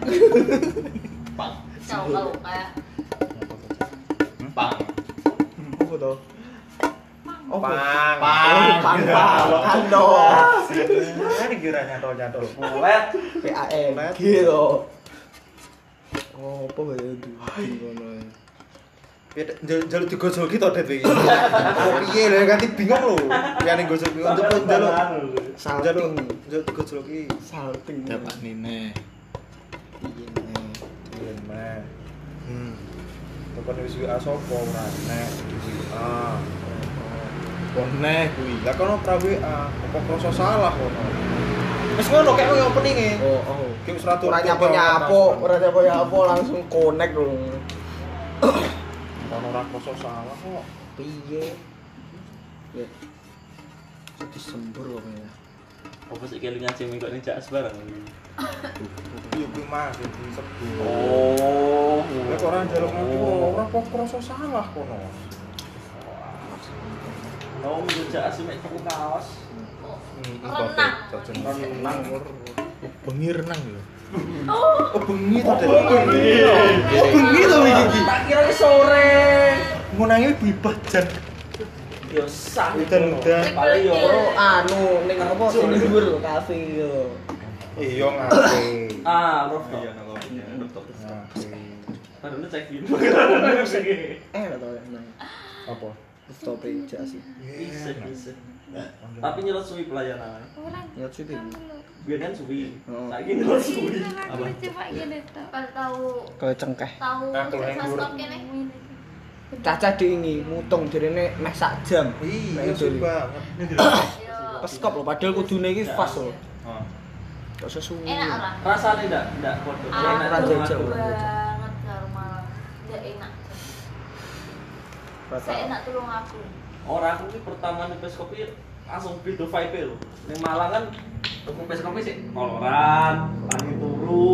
A: [laughs]
F: Coba kayak
E: Pang.
A: Apa to? Oh,
B: Pang.
A: Pang, pang, pang. Kando.
B: Kan kira nyantol-nyantol.
E: Mulet.
A: PAM. Gitu. Oh, apa ya itu? Ngono.
B: Ya jaluk digojol gitu. [laughs] Oh piye lho ganti bingung lho. Ya ning gojol iki untuk jaluk
A: Salting.
B: jaluk digojol iki.
A: Salting.
C: Dapat nine.
A: Iya.
B: Iya mah.
C: Hmm.
B: Tekan wis WA sapa ora nek WA.
C: Boneh kuwi.
B: Lah kono pra WA, apa salah kono. Wis ngono kayak ngono openinge.
A: Oh, oh.
B: Ki wis ratu.
A: Ora nyapo-nyapo, ora nyapo-nyapo langsung connect lho.
B: Kono ora krasa salah kok.
A: Piye? Ya. Jadi sembur kok ya.
E: Apa sih kelingan sing kok ini jak barang.
B: Iya kuwi mah sing disebut.
E: Oh.
B: Lah kok ora njaluk ngono ora kok krasa salah kono.
E: Ngejak asih mek tuku kaos.
F: renang.
E: Renang.
C: Bengi renang lho.
B: Oh bengi to det.
E: Oh,
B: bengi to iki.
E: Tak kira ki sore.
B: Ngunangi bibah jan.
E: Yo sah.
B: Udan-udan.
E: Paling yo.
A: Oh, anu ning apa sing dhuwur kafe yo.
B: Iya ngape.
E: Ah, rooftop.
D: Iya, nang.
B: Ngape.
E: Padahal cek video.
A: Eh, lah to ya.
B: Apa?
A: Stop aja sih.
E: Bisa, bisa. Tapi nyelot suwi pelayanan.
F: Orang
A: Ya
E: kan suwi.
A: Oh.
E: Saiki suwi.
F: Apa? Coba gini tuh. Kalau tahu
A: Kalau cengkeh.
F: tahu
B: yang
F: sas
B: durung.
F: stop kene.
A: Caca diingi mutung direne meh sak jam.
B: Iya, banget.
F: Yo.
A: Peskop lho padahal kudune iki fast lho.
B: Ah.
A: Kok sesuwi.
F: Enak ora?
E: Rasanya enggak, enggak podo. Enak,
A: jajal.
E: jajal.
F: banget karo malam. Enggak enak. Saya enak tulung aku.
E: Orang aku ini pertama nih kopi langsung video vibe lho. Ning Malang kan tuku pes kopi sih koloran, lagi turu.